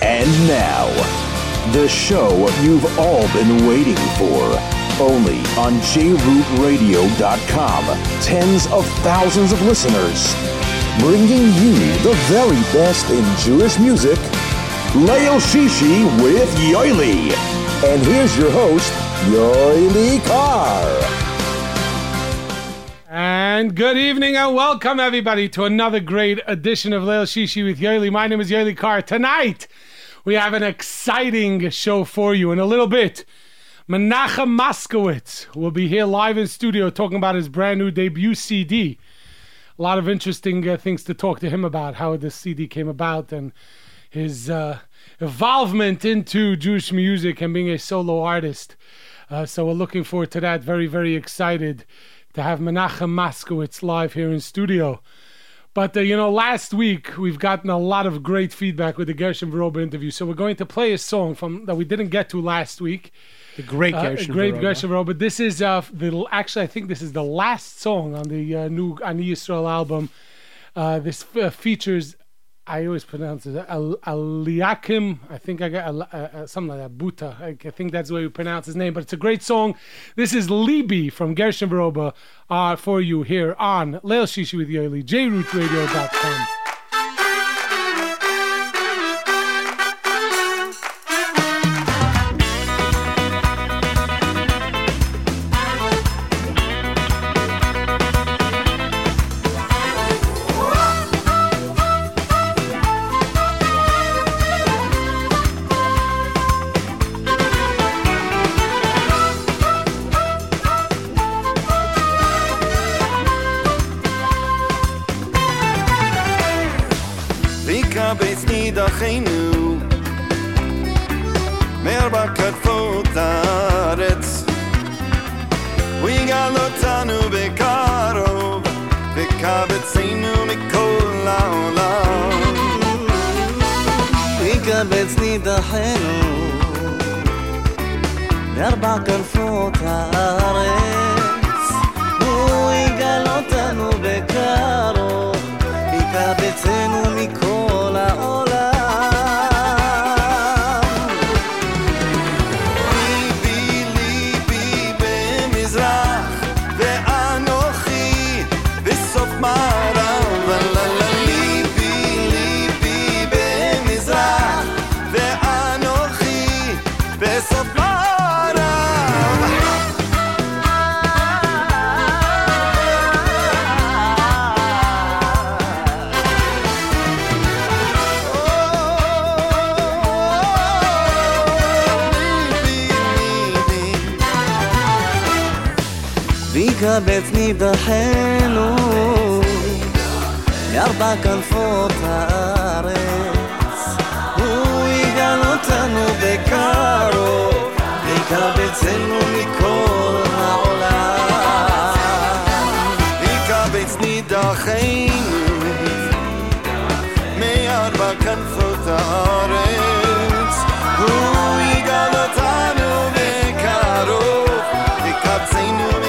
And now, the show you've all been waiting for. Only on jrootradio.com. Tens of thousands of listeners. Bringing you the very best in Jewish music. Leil Shishi with Yoely. And here's your host, Yoely Kar. And good evening and welcome everybody to another great edition of Leil Shishi with Yoely. My name is Yoely Kar. Tonight we have an exciting show for you. In a little bit, Menachem Moskowitz will be here live in studio talking about his brand new debut CD. A lot of interesting uh, things to talk to him about, how this CD came about and his uh, involvement into Jewish music and being a solo artist. Uh, so we're looking forward to that. Very, very excited to have Menachem Moskowitz live here in studio. But uh, you know, last week we've gotten a lot of great feedback with the Gershon Veroba interview, so we're going to play a song from that we didn't get to last week. The great Uh, Gershon great Veroba. Gershon Veroba. This is uh, the actually I think this is the last song on the uh, new Ani Yisrael album. Uh, this uh, features. I always pronounce it Aliakim. I think I got Al- uh, uh, something like that. Buta. I, I think that's the way we pronounce his name. But it's a great song. This is Libi from Gershon Veroba uh, for you here on Leil Shishi with Yoeli, jrootradio.com. beis nidachenu Mer בכתפות הארץ ויגלותנו בקרוב וקבצנו מכל העולם ויקבץ נידחנו מארבע כנפות הארץ ויקבץ נידחנו מארבע כנפות הארץ. הוא יגאל אותנו בקרוב ויקבצנו מכל העולם. ויקבץ נידחנו מארבע כנפות הארץ. הוא יגאל אותנו בקרוב יקבצנו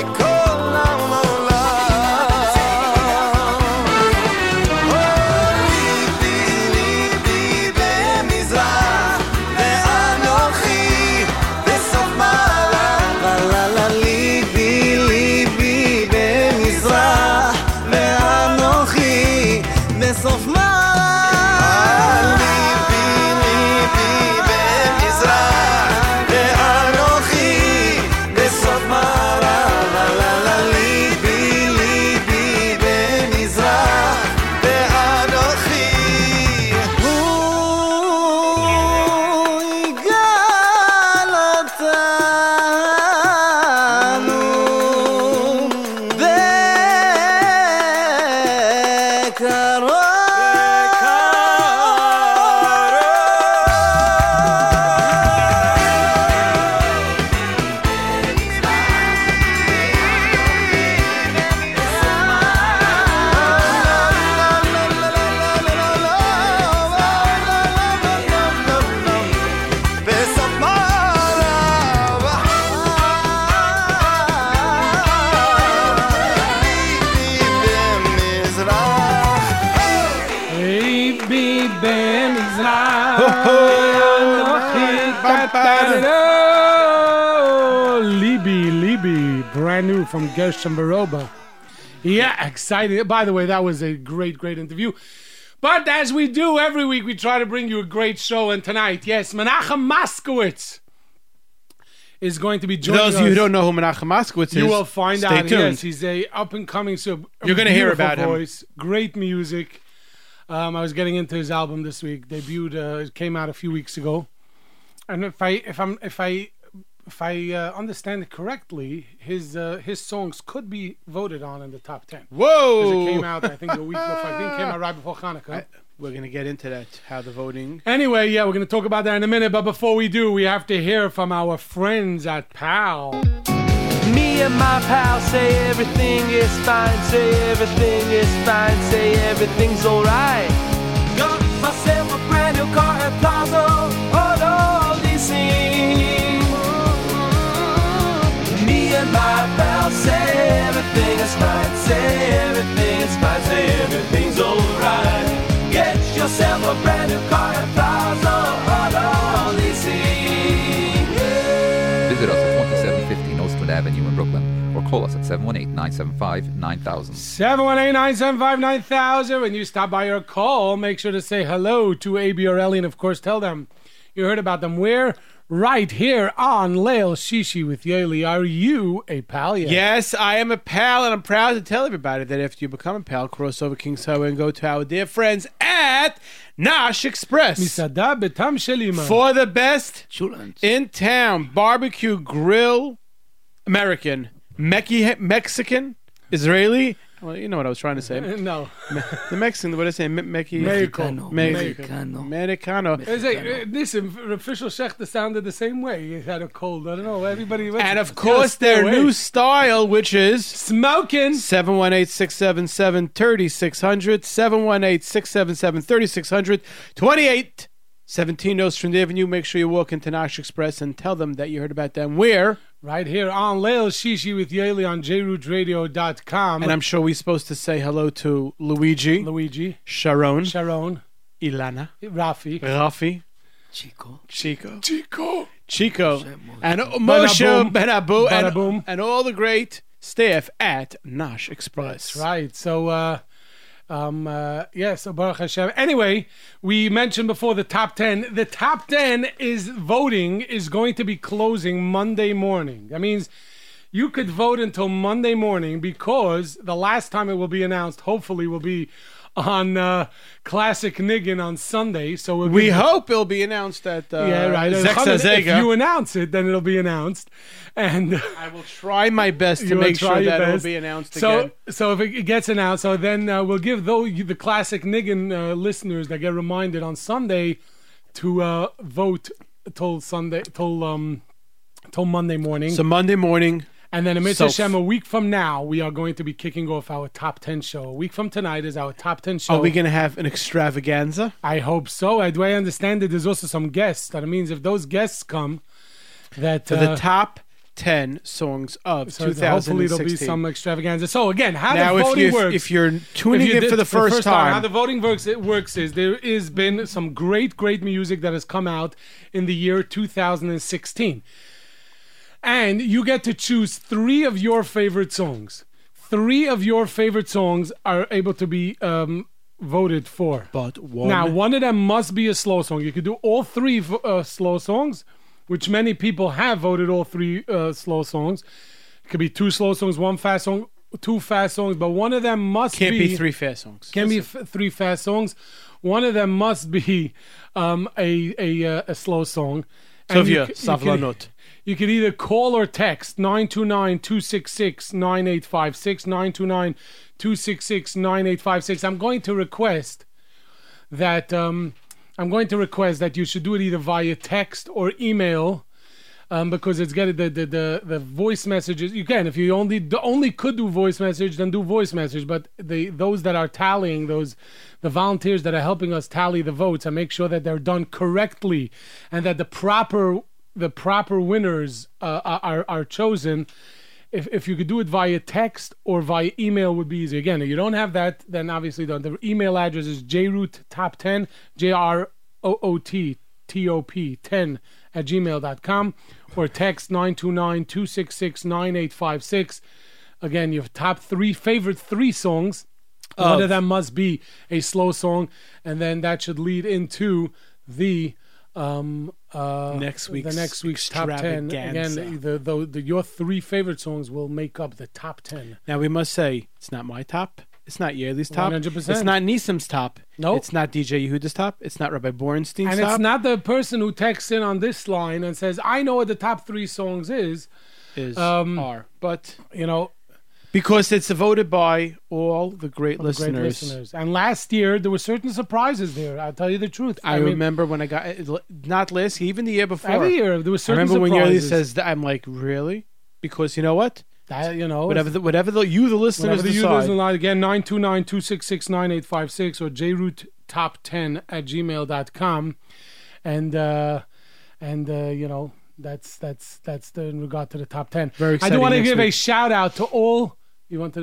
from Gershon Veroba. Yeah, exciting. By the way, that was a great, great interview. But as we do every week, we try to bring you a great show. And tonight, yes, Menachem Moskowitz is going to be For joining those of you who don't know who Menachem Moskowitz is, You will find stay out. tuned. Yes, he's a up and coming. So You're gonna hear beautiful about him. Great music. Um, I was getting into his album this week. Debuted. Uh, it came out a few weeks ago. And if I if I'm if I if I uh, understand it correctly, his uh, his songs could be voted on in the top ten. 'Cause Whoa! It came out, I think, the week before. I think it came out right before Hanukkah. We're gonna get into that. How the voting. Anyway, yeah, we're going to talk about that in a minute. But before we do, we have to hear from our friends at PAL. Me and my pal say everything is fine, say everything is fine, say everything's alright. Got myself everything is fine, say everything is fine, say everything's alright. Get yourself a brand new car at Plaza, all all these things. Visit us at 2750 Nostrand Avenue in Brooklyn or call us at 718 975 9000. 718-975-9000. When you stop by or call, make sure to say hello to AB or Ellie and, of course, tell them you heard about them. We're right here on Leil Shishi with Yoli. Are you a pal yet? Yes, I am a pal, and I'm proud to tell everybody that if you become a pal, cross over King's Highway and go to our dear friends at Nash Express. For the best in town barbecue grill, American, Mexican, Israeli, well, you know what I was trying to say. No. The Mexican, what did I say? Me- Meki- Mexicano. Mexican. Americano. Is it, uh, listen, official Shechter sounded the same way. He had a cold. I don't know. Everybody. And of course, their new style, which is smoking. 718 677 3600, 718 677 3600, 28 17 Nostrand Avenue. Make sure you walk into Nash Express and tell them that you heard about them. Where? Right here on Leil Shishi with Yaeli on jrootradio.com. And I'm sure we're supposed to say hello to Luigi, Luigi, Sharon, Sharon, Ilana, Rafi, Rafi, Chico. Chico, Chico. Chico, and Moshe Benaboom. Benabu, and, and all the great staff at Nash Express. Right. So, uh, um, uh, yeah, so Baruch Hashem. Anyway, we mentioned before the top 10. The top 10 is voting is going to be closing Monday morning. That means you could vote until Monday morning because the last time it will be announced, hopefully, will be on uh, Classic Niggin on Sunday. So we'll We hope it'll be announced at uh, Yeah, right. If you announce it, then it'll be announced. And I will try my best to make sure that it'll be announced so, again. So if it gets announced, so then uh, we'll give those the classic Niggin uh, listeners that get reminded on Sunday to uh, vote till Sunday till um till Monday morning. So Monday morning, and then in Mitzvah so- Hashem, a week from now, we are going to be kicking off our top ten show. A week from tonight is our top ten show. are we going to have an extravaganza? I hope so. I do. I understand that there's also some guests. That means if those guests come, that For the uh, top 10 songs of so hopefully 2016. there'll be some extravaganza. So again, how now, the if, voting you, works? if you're tuning If you in for the first, time, how the voting works it works is there has been some great great music that has come out in the year 2016 and you get to choose three of your favorite songs three of your favorite songs are able to be um, voted for but one, now one of them must be a slow song you could do all three uh, slow songs which many people have voted all three uh, slow songs it could be two slow songs one fast song two fast songs but one of them must can't be three fast songs. can be f- three fast songs. One of them must be um, a a uh, a slow song. You Savlanot. You could either call or text 929-266-9856, 929-266-9856. I'm going to request that um, I'm going to request that you should do it either via text or email um, because it's getting the, the the the voice messages. You can if you only only could do voice message, then do voice message. But the those that are tallying those the volunteers that are helping us tally the votes and make sure that they're done correctly and that the proper the proper winners uh, are are chosen. if, if you could do it via text or via email would be easy. Again, if you don't have that, then obviously don't. The email address is jroottop10, J R O O T T O P 10 at gmail.com or text 929 266 9856. Again, your top three favorite three songs. One Of- of them must be a slow song, and then that should lead into the um uh Next week's the next week's top ten. Again, the, the, the your three favorite songs will make up the top ten. Now we must say it's not my top. It's not Yaeli's top. 100%. It's not Nisim's top. Nope. It's not DJ Yehuda's top. It's not Rabbi Borenstein's And top. And it's not the person who texts in on this line and says, "I know what the top three songs is." is um, are. But You know, because it's voted by all the great the listeners. great listeners. And last year there were certain surprises there. I'll tell you the truth. I, mean, remember when I got not last even the year before. every year there were I certain remember when Yaeli surprises. says that. I'm like, really? Because you know what? that, you know, Whatever, the, whatever the, you, the listeners, Whatever the decide. users line again, 929-266-9856 or jroottop10 at gmail.com. And, uh, and, uh, you know, that's, that's, that's the, in regard to the top 10. Very I do want to give a shout out to all, you wanted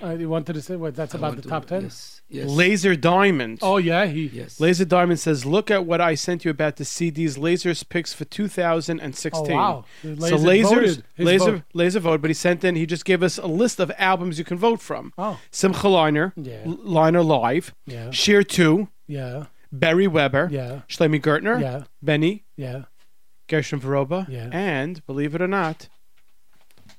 to, uh, you wanted to say what, that's I about the to- top 10? Yes. Yes. Laser Diamond. Oh yeah, he, yes. Laser Diamond says, "Look at what I sent you about the CDs Lasers picks for 2016." Oh, wow. so Laser Lasers, voted Laser, vote. Laser vote, but he sent in. He just gave us a list of albums you can vote from. Oh. Simcha Leiner, Yeah. L- Leiner Live, Yeah. Sheer Two, yeah, Beri Weber, yeah, Shlomi Gertner, yeah, Benny, yeah. Gershon Veroba, Yeah. and believe it or not,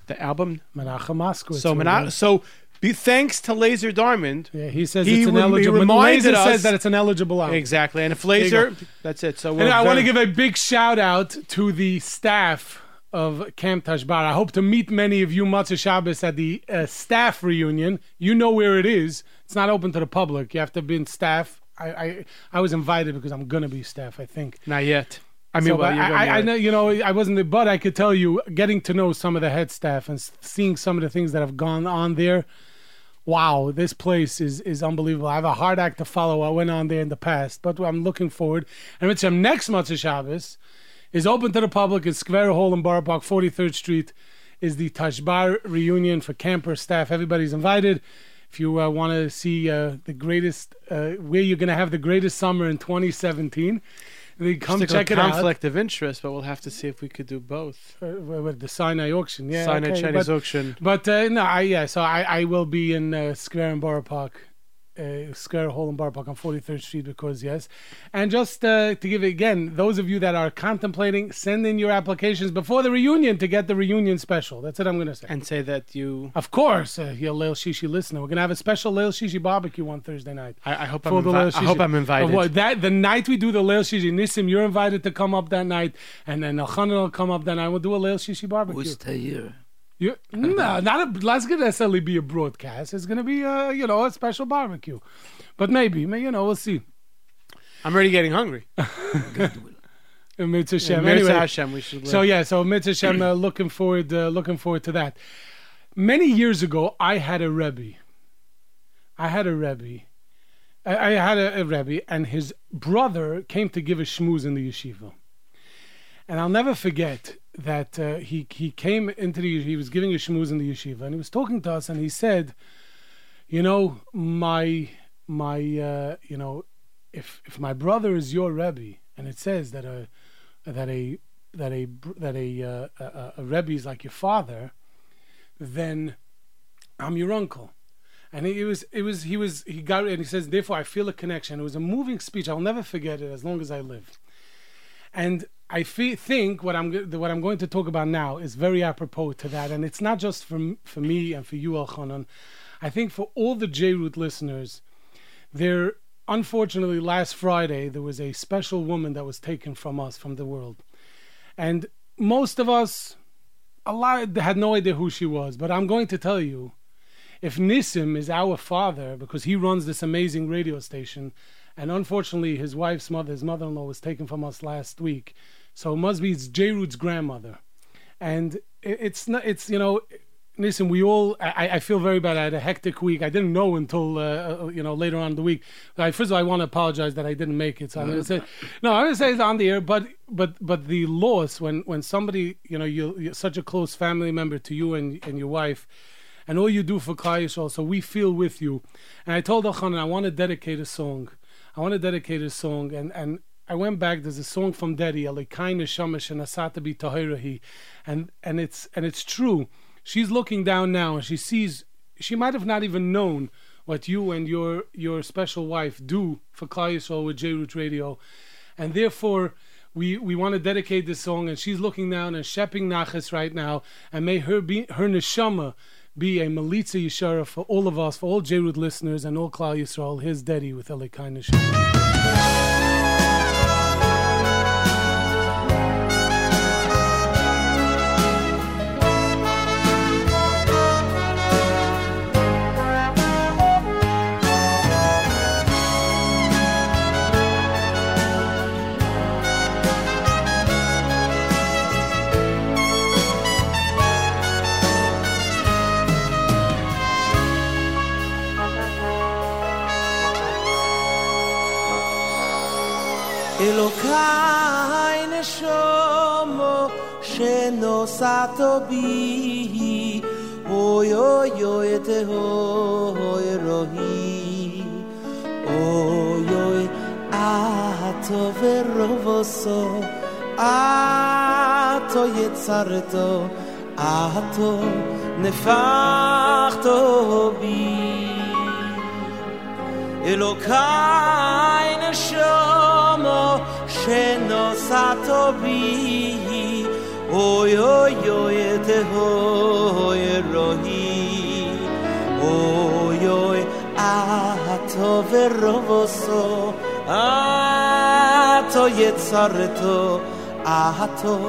the album. Menachem Moskowitz. so, Mena- so be thanks to Laser Diamond. yeah, he says he it's an eligible. Laser us- says that it's an eligible album. Exactly, and if Laser, that's it. So And I want to give a big shout out to the staff of Camp Tashbar. I hope to meet many of you Motzei Shabbos at the uh, staff reunion. You know where it is. It's not open to the public. You have to be in staff. I I, I was invited because I'm gonna be staff. I think. not yet. I mean, So, well, I, I, know you know I wasn't there, but I could tell you getting to know some of the head staff and seeing some of the things that have gone on there. Wow, this place is is unbelievable. I have a hard act to follow. I went on there in the past, but I'm looking forward. And Mitzvah next Motzei Shabbos is open to the public at Square Hall in Borough Park, 43rd Street. Is the Tashbar reunion for camper staff? Everybody's invited. If you uh, want to see uh, the greatest, uh, where you're going to have the greatest summer in 2017, then come Stick check it out. conflict of interest, but we'll have to see if we could do both. Uh, with the Sinai auction, yeah. Sinai okay, Chinese but, auction. But uh, no, I yeah. So I, I will be in uh, Square and Borough Park, uh, Square Hole and Borough Park on 43rd Street because yes, and just uh, to give it again, those of you that are contemplating, send in your applications before the reunion to get the reunion special. That's what I'm gonna say. And say that you. of course, uh, you're a Leil Shishi listener. We're gonna have a special Leil Shishi barbecue on Thursday night. I, I hope For I'm. the Invi- Leil I hope I'm invited. Uh, what, that the night we do the Leil Shishi Nissim, you're invited to come up that night, and then Elchanan will come up that night. We'll do a Leil Shishi barbecue. Who's Tahir? You, no, not a. That's gonna necessarily be a broadcast. It's gonna be a you know a special barbecue, but maybe may- you know we'll see. I'm already getting hungry. Mitzvah Shem. Yeah, Anyway, Hashem, we should. so yeah, so Mitzvah Shem. Uh, looking forward, uh, looking forward to that. Many years ago, I had a rebbe. I had a rebbe. I, I had a, a rebbe, and his brother came to give a shmooze in the yeshiva. And I'll never forget that uh, he he came into the he was giving a shmooze in the yeshiva, and he was talking to us, and he said, "You know, my my uh, you know, if if my brother is your rebbe, and it says that a that a that a that a uh, a- a rebbe is like your father, then I'm your uncle." And it was, it was, he was, he got, and he says, therefore, I feel a connection. It was a moving speech. I'll never forget it as long as I live. And I fe- think what I'm what I'm going to talk about now is very apropos to that, and it's not just for for me and for you, Elchanan. I think for all the J Root listeners, there unfortunately last Friday there was a special woman that was taken from us from the world, and most of us, a lot had no idea who she was. But I'm going to tell you, if Nissim is our father because he runs this amazing radio station, and unfortunately his wife's mother, his mother-in-law, was taken from us last week, so it must be it's J. Root's grandmother, and it's not, it's you know, listen, we all. I, I feel very bad. I had a hectic week. I didn't know until uh, uh, you know later on in the week. I, first of all, I want to apologize that I didn't make it. So I'm going to say no. I'm going to say it's on the air. But but but the loss when when somebody you know you you're such a close family member to you and and your wife. And all you do for Klal Yisrael, so we feel with you. And I told Elchanan, I want to dedicate a song. I want to dedicate a song, and and I went back. There's a song from Dedi, Alekai Neshamash and Asata Bi Tahirahi, and and it's and it's true. She's looking down now, and she sees. She might have not even known what you and your your special wife do for Klal Yisrael with J Root Radio, and therefore. We, we want to dedicate this song, and she's looking down and shepping nachas right now, and may her be her neshama be a Malitza Yeshara for all of us, for all J Root listeners and all Klal Yisrael, his Dedi with Elikai Neshama. sato bi oy oy oy te hoy rohi. Oy oy ato verrovoso ato yetzarto ato nefachto bi. אלוקיי נשומו שנוסעתו בי اوی اوی اوی تهای راهی. اوی اوی احتاو رواسا احتا یتسر تو. احتا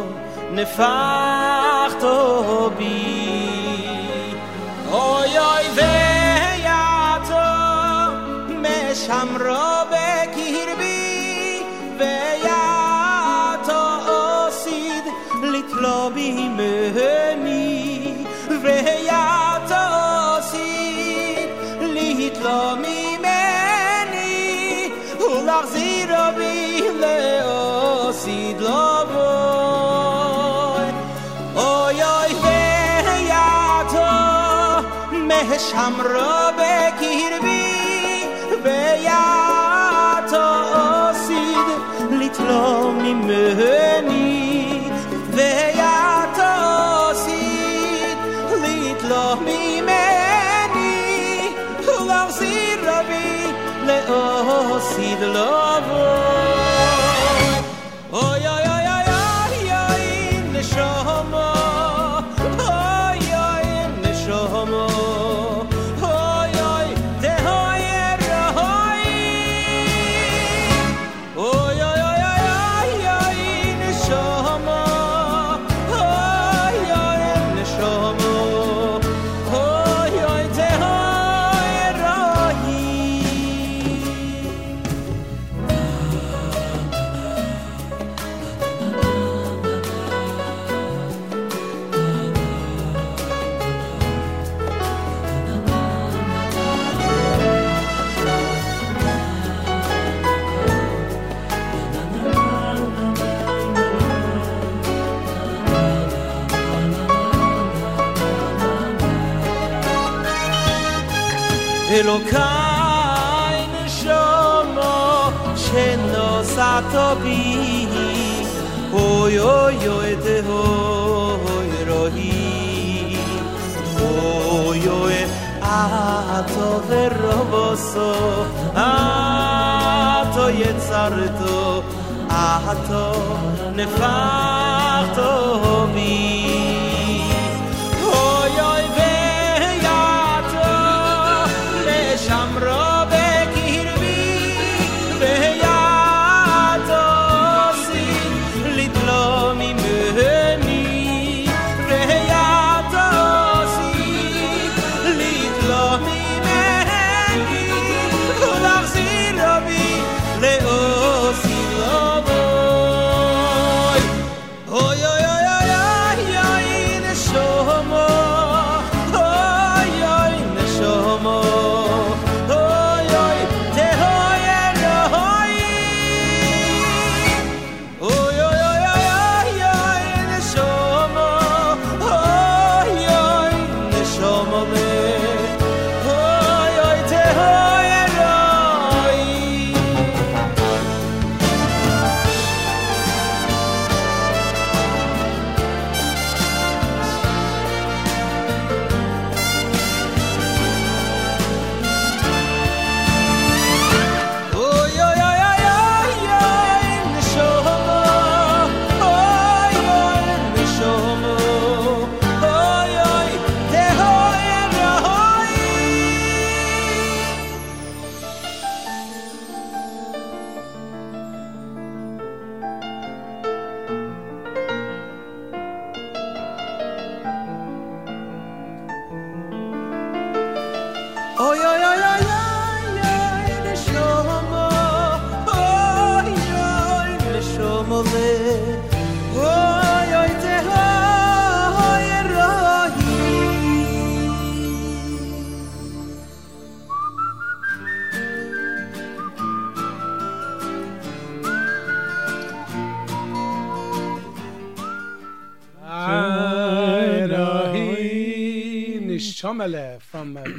نفخت و بی اوی اوی تو مشم رو I'm running. ורובוסו אתו יצרתו אתו נפחתו בי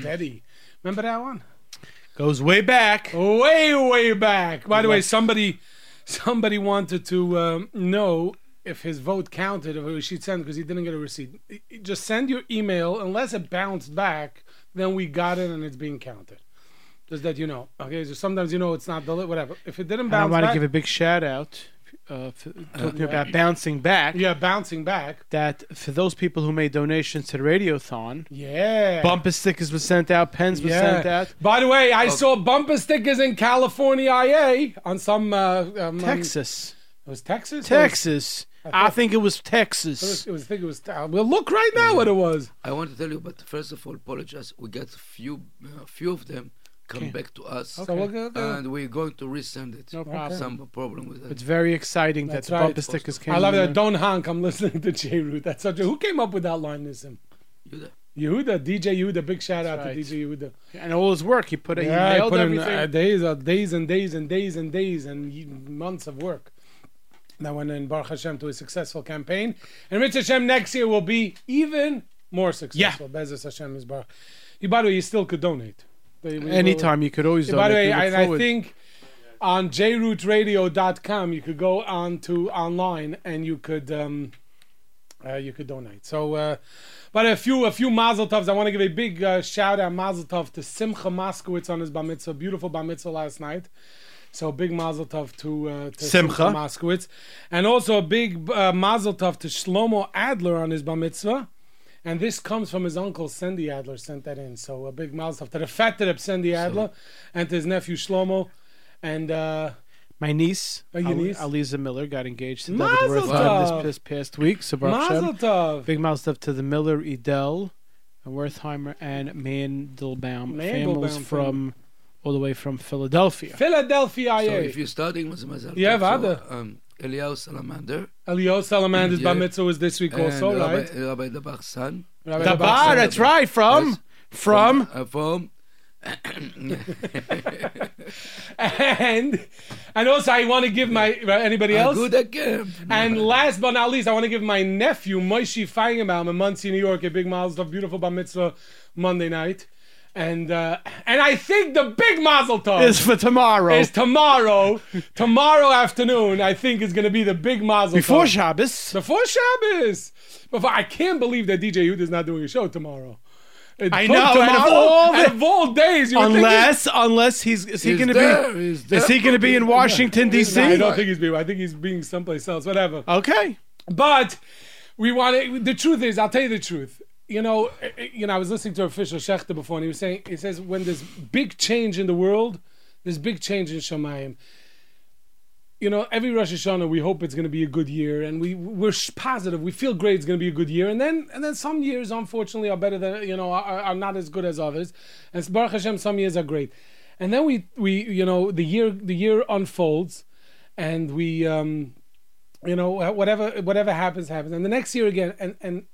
Betty. Remember that one? Goes way back. Way, way back. By the way, somebody, somebody wanted to um, know if his vote counted, if was she'd send because he didn't get a receipt. Just send your email unless it bounced back. Then we got it and it's being counted. Just that you know. Okay. So sometimes you know it's not the whatever. If it didn't And I want to back, give a big shout out, uh, for, talking about bouncing back. yeah, bouncing back. That for those people who made donations to the Radiothon, Yeah. bumper stickers were sent out, pens were sent out. By the way, I saw bumper stickers in California, IA, on some uh, um, Texas, It was Texas. Texas. I think it was It was, Texas. it was, I think it was. Uh, well, look right now what it was. I want to tell you, but first of all, apologize. We got few, uh, few of them come back to us, So we'll go- go- and we're going to resend it. No problem. Some problem with that. It's very exciting That's that right. bumper stickers came. I love in that. Don't honk. I'm listening to J Root. That's such a. Who came up with that line? Listen, You there? Yehuda, DJ Yehuda. Big shout out right. to DJ Yehuda. And all his work, he put. He Yeah, I nailed put in uh, days, uh, days and days and days and days and months of work. That went in Baruch Hashem to a successful campaign, and Rich Hashem next year will be even more successful. Yeah. Bezos Hashem is Baruch. You, by the way, you still could donate. They- we will- Anytime you could always. By the way. We I, think on jrootradio.com you could go on to online and you could um, uh, you could donate. So, uh, but a few a few Mazel Tovs. I want to give a big uh, shout out Mazel Tov to Simcha Moskowitz on his bar mitzvah. Beautiful bar mitzvah last night. So big Mazel Tov to, uh, to Simcha. Moskowitz, and also a big uh, Mazel Tov to Shlomo Adler on his bar mitzvah. And this comes from his uncle Sandy Adler sent that in. So a big Mazel Tov to the fat Reb Sandy Adler and to his nephew Shlomo. And uh, my niece, Oh, your niece? Aliza Miller, got engaged to Mazel David Worth tov. this, this past week. So Baruch Mazel Hashem. Tov. Big Mazel Tov to the Miller, Edel, Wertheimer, and Mandelbaum, Mandelbaum families family. from all the way from Philadelphia. Philadelphia, So IA. if you're starting with the Mazal Yeah, Tov, Vada. so, um, Eliyahu Salamander Elio Salamander's Yeah. bar mitzvah was this week and also, Rabbi, right? Rabbi Dabar's son Rabbi The Dabar bar, said- that's right, from Yes. from uh, from and and also I want to give my anybody uh, else. good again. And last but not least, I want to give my nephew Moshe Feigenbaum in Monsey, New York, a big Mazel Tov, beautiful bar mitzvah Monday night, and uh, and I think the big Mazel Tov is for tomorrow. is tomorrow. tomorrow afternoon, I think is going to be the big Mazel Before Tov. Shabbos. Before Shabbos. Before I can't believe that DJ Huda is not doing a show tomorrow. It I took know, out of all the- out of all days, you would think Unless, unless he's is he going to be is he going to be in Washington he's- D.C.? Nah, I don't think he's being. I think he's being someplace else. Whatever. Okay, But we want to, the truth is, I'll tell you the truth. You know, eh, eh, you know, I was listening to official Schechter before, and he was saying, he says, when there's big change in the world, there's big change in Shemayim. You know, every Rosh Hashanah, we hope it's going to be a good year, and we we're positive. We feel great it's going to be a good year, and then and then some years, unfortunately, are better than you know are, are not as good as others. And Baruch Hashem, some years are great, and then we we you know the year the year unfolds, and we um, you know whatever whatever happens happens and the next year again and and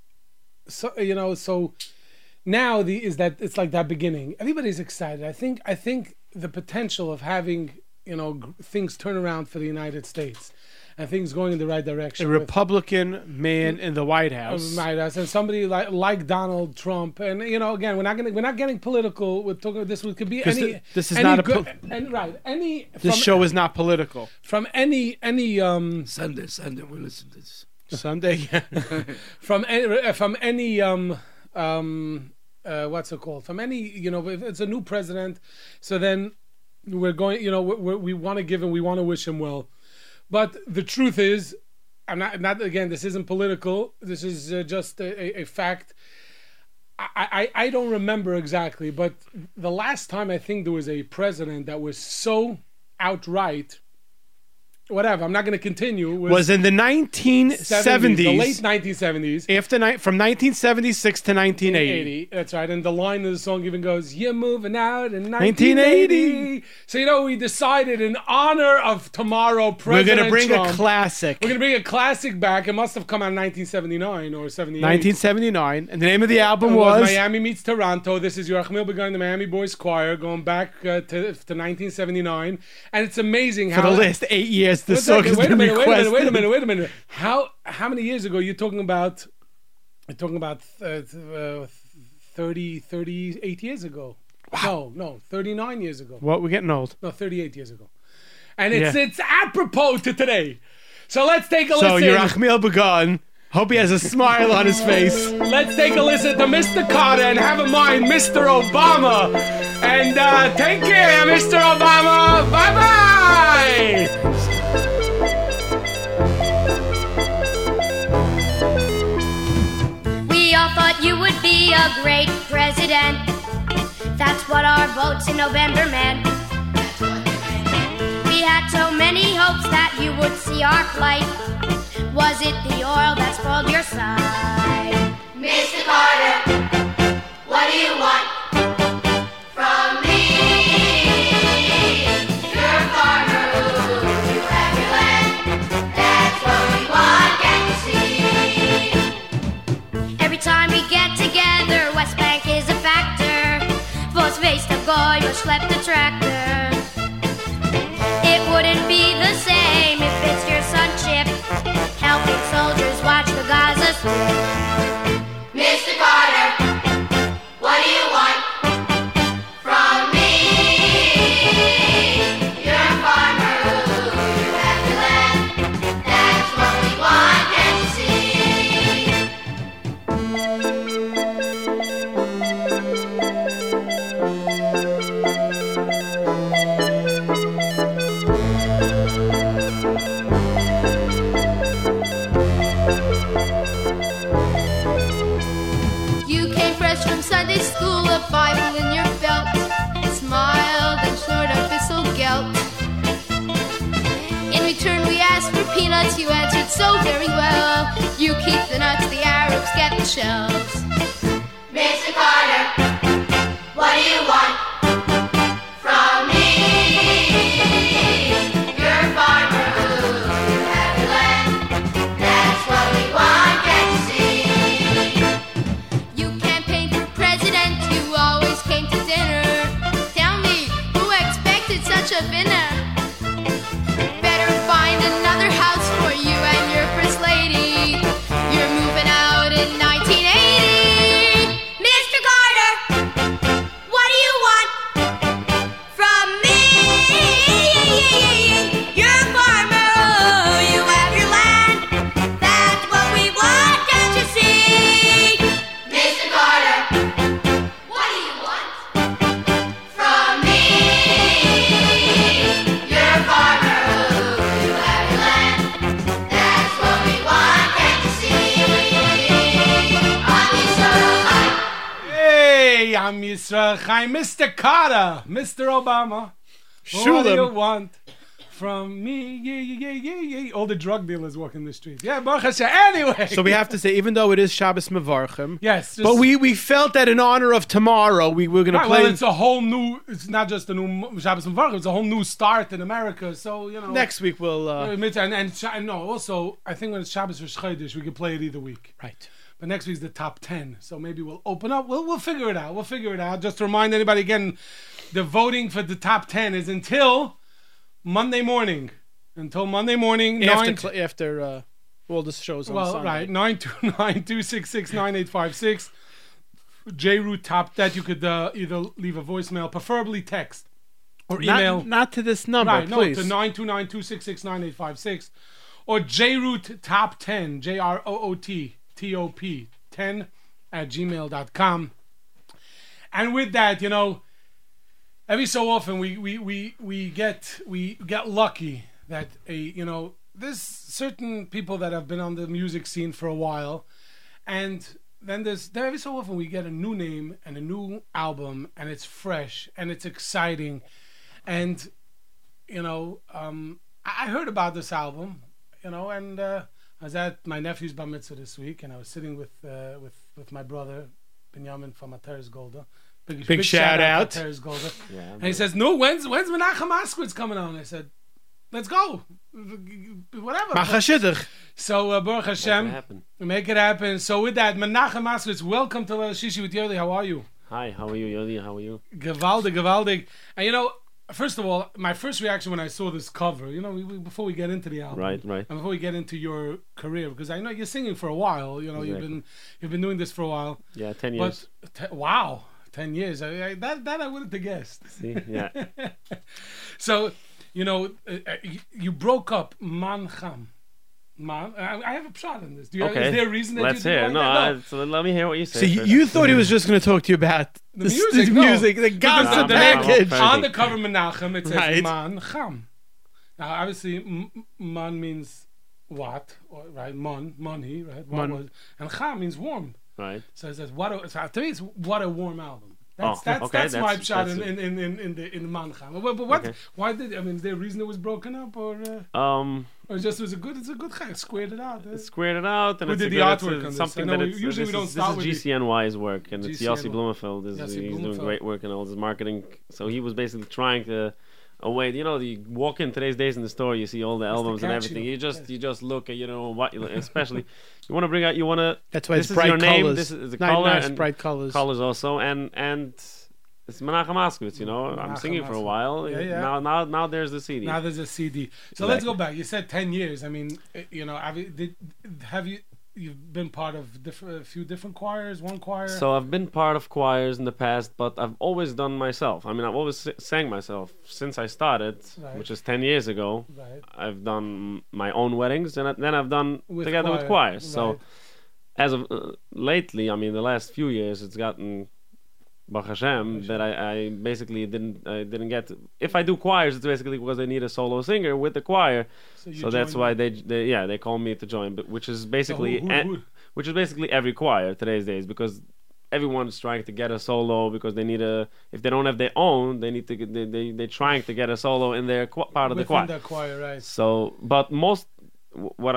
so you know so now the is that it's like that beginning everybody's excited i think i think the potential of having you know g- things turn around for the united states and things going in the right direction a with- Republican man in the White House. Right, us, and somebody like like Donald Trump, and you know, again, we're not gonna we're not getting political. We're talking about this we could be any. th- this is any not a good, po- and right any This from, show is not political. from any any um Sunday, Sunday we listen to this. Sunday, from any, uh, from any um um uh, what's it called? From any you know if it's a new president so then we're going you know we we want to give him we want to wish him well. But the truth is i'm not not again this isn't political this is uh, just a, a, a fact. I, I I don't remember exactly but the last time i think there was a president that was so outright whatever i'm not going to continue was in the 1970s. the late 1970s after ni- from 1976 to 1980. 80. That's right. And the line of the song even goes, You're moving out in 1980. 1980. So, you know, we decided in honor of tomorrow, We're going to bring Trump, a classic. We're going to bring a classic back. It must have come out in 1979 or 78. 1979, and the name of the album was was, Miami Meets Toronto. This is Yerachmiel Begun, the Miami Boys Choir, going back uh, to, to 1979. And it's amazing for how. the last eight years. The Wait a song second, has wait a minute, wait a minute, wait a minute, wait a minute. How how many years ago you're talking about? You're talking about uh, uh, 30, 38 years ago. No, no, 39 years ago. What? We're getting old. No, 38 years ago. And it's Yeah. it's apropos to today. So let's take a So listen. you're Achmiel Began. Hope he has a smile on his face. Let's take a listen to Mr. Carter and have in mind Mr. Obama. And uh, take care, Mr. Obama. Bye bye. You would be a great president. That's what our votes in November meant. We had so many hopes that you would see our plight. Was it the oil that spoiled your sight? Mr. Carter, Vos veist a tractor. Peanuts, you answered so very well. You keep the nuts, the Arabs get the shells. Mr. Carter, Mr. Obama. What do you want from me? Yeah, yeah, yeah, yeah, yeah. All the drug dealers walking the streets. Yeah, Baruch Hashem. Anyway. So we have to say, even though it is Shabbos Mevarchim, Yes. but we, we felt that in honor of tomorrow, we were going to play well, it's a whole new. It's not just a new Shabbos and Baruch. It's a whole new start in America. So you know. next week. We'll uh, and and, Sha- no, also I think when it's Shabbos or we could play it either week. right. But next week's the top 10. So maybe we'll open up. We'll, we'll figure it out. We'll figure it out. Just to remind anybody again, the voting for the top 10 is until Monday morning. Until Monday morning. After, nine, cl- after uh, well, this show's on well, Sunday. right. 929 266 9856. J Root Top That. You could uh, either leave a voicemail, preferably text or email. Not, not to this number, right, please. No, to 929 266 9856 or jroot top 10 j-r-o-o-t top10 at gmail.com. And with that, you know, every so often we, we, we, we get we get lucky that a you know there's certain people that have been on the music scene for a while, and then there's there every so often we get a new name and a new album and it's fresh and it's exciting, and you know um, I heard about this album, you know, and uh, i was at my nephew's bar mitzvah this week and i was sitting with uh with with my brother benjamin from Ateres Golda big, Big shout out. to Ateres Golda and he says no when's when's menachem Moskowitz coming on i said let's go whatever Mach so uh, Baruch Hashem, happen. make it happen. So with that, Menachem Moskowitz, welcome to Leil Shishi with Yoely. How are you? Hi, how are you, Yoely? How are you? Gewaldig, gewaldig. And you know, first of all, my first reaction when I saw this cover, you know, we, we, before we get into the album, Right, right. and before we get into your career, because I know you're singing for a while. You know, you've been you've been doing this for a while. Yeah, ten years. But te- wow, ten years. I, I, that that I wouldn't have guessed. See, yeah. So, you know, uh, uh, you, you broke up Man Cham. Man, I, I have a shot in this. Do you, Okay. Is there a reason that Let's you did hear. it it. like No, that? I, so let me hear what you say. So you, you thought he was just going to talk to you about The s- music, the no. music, the Because gossip the- package. the- on the cover Menachem it says Right. Man Cham. Now, obviously, m- man means what, or- right? Mon, money, right? Mon. was, and Cham means warm. Right. So it says what? A, so to me, it's what a warm album. That's Oh, that's, okay, that's, my shot in, that's in, in, in, in the in the Man Cham. But, but what? Okay. Why did I mean? Is there a reason it was broken up, or uh, Um, or just it was a good? It's a good chai, squared it out. uh, squared it out, and Who it's did a the good- it's artwork a- on this? something I know that we- it's, usually this we don't is, start with This is the- GCNY's work, and it's Yossi GCNY. Blumenfeld. Is, Yossi he's doing great work and all this marketing. So he was basically trying to. Oh wait, you know, you walk in today's days in the store, you see all the albums and everything. You just you just look at you know what, you especially you want to bring out, you want to. That's why this it's is bright your name. colors. This is the Nice- color nice and bright colors. colors also, and and it's Menachem Moskowitz. You know, I'm Menachem singing for a while. Yeah, yeah. Now now now there's the CD. Now there's a CD. So let's go back. You said ten years. I mean, uh, you know, have you did have you you've been part of different a few different choirs, one choir? So I've been part of choirs in the past, but I've always done myself. I mean, I've always sang myself since I started, Right. which is ten years ago. right. I've done my own weddings, and then I've done With together with choir, choirs. So as of uh, lately, I mean, the last few years, it's gotten. Baruch Hashem, that I, I basically didn't I didn't get. If I do choirs, it's basically because I need a solo singer with the choir. So, So that's why they, they yeah they call me to join, but which is so basically who- who- who- which is basically every choir today's days because everyone's trying to get a solo because they need a if they don't have their own they need to they they they're trying to get a solo in their qu- part of the choir. the choir, right? So, but most what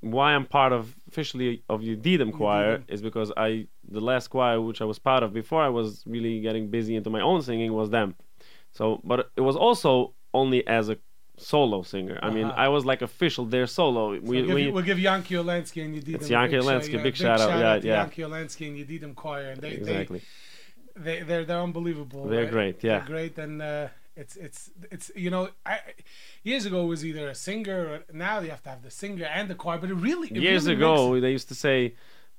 why I'm part of officially of Yedidim choir is because I the last choir which I was part of before I was really getting busy into my own singing was them. So, but it was also only as a solo singer. I mean, Uh-huh. I was like official their solo. So we, we'll, give, we, we'll give Yankee Olensky and. It's big shout- Olensky, yeah, big shout out, yeah, to yeah. Yankee Olensky and Yedidim choir, and they, exactly. they, they they're they're unbelievable. They're right? great, yeah. they're great, and uh, it's it's it's you know, I years ago it was either a singer or now you have to have the singer and the choir, but it really it years really ago makes they used to say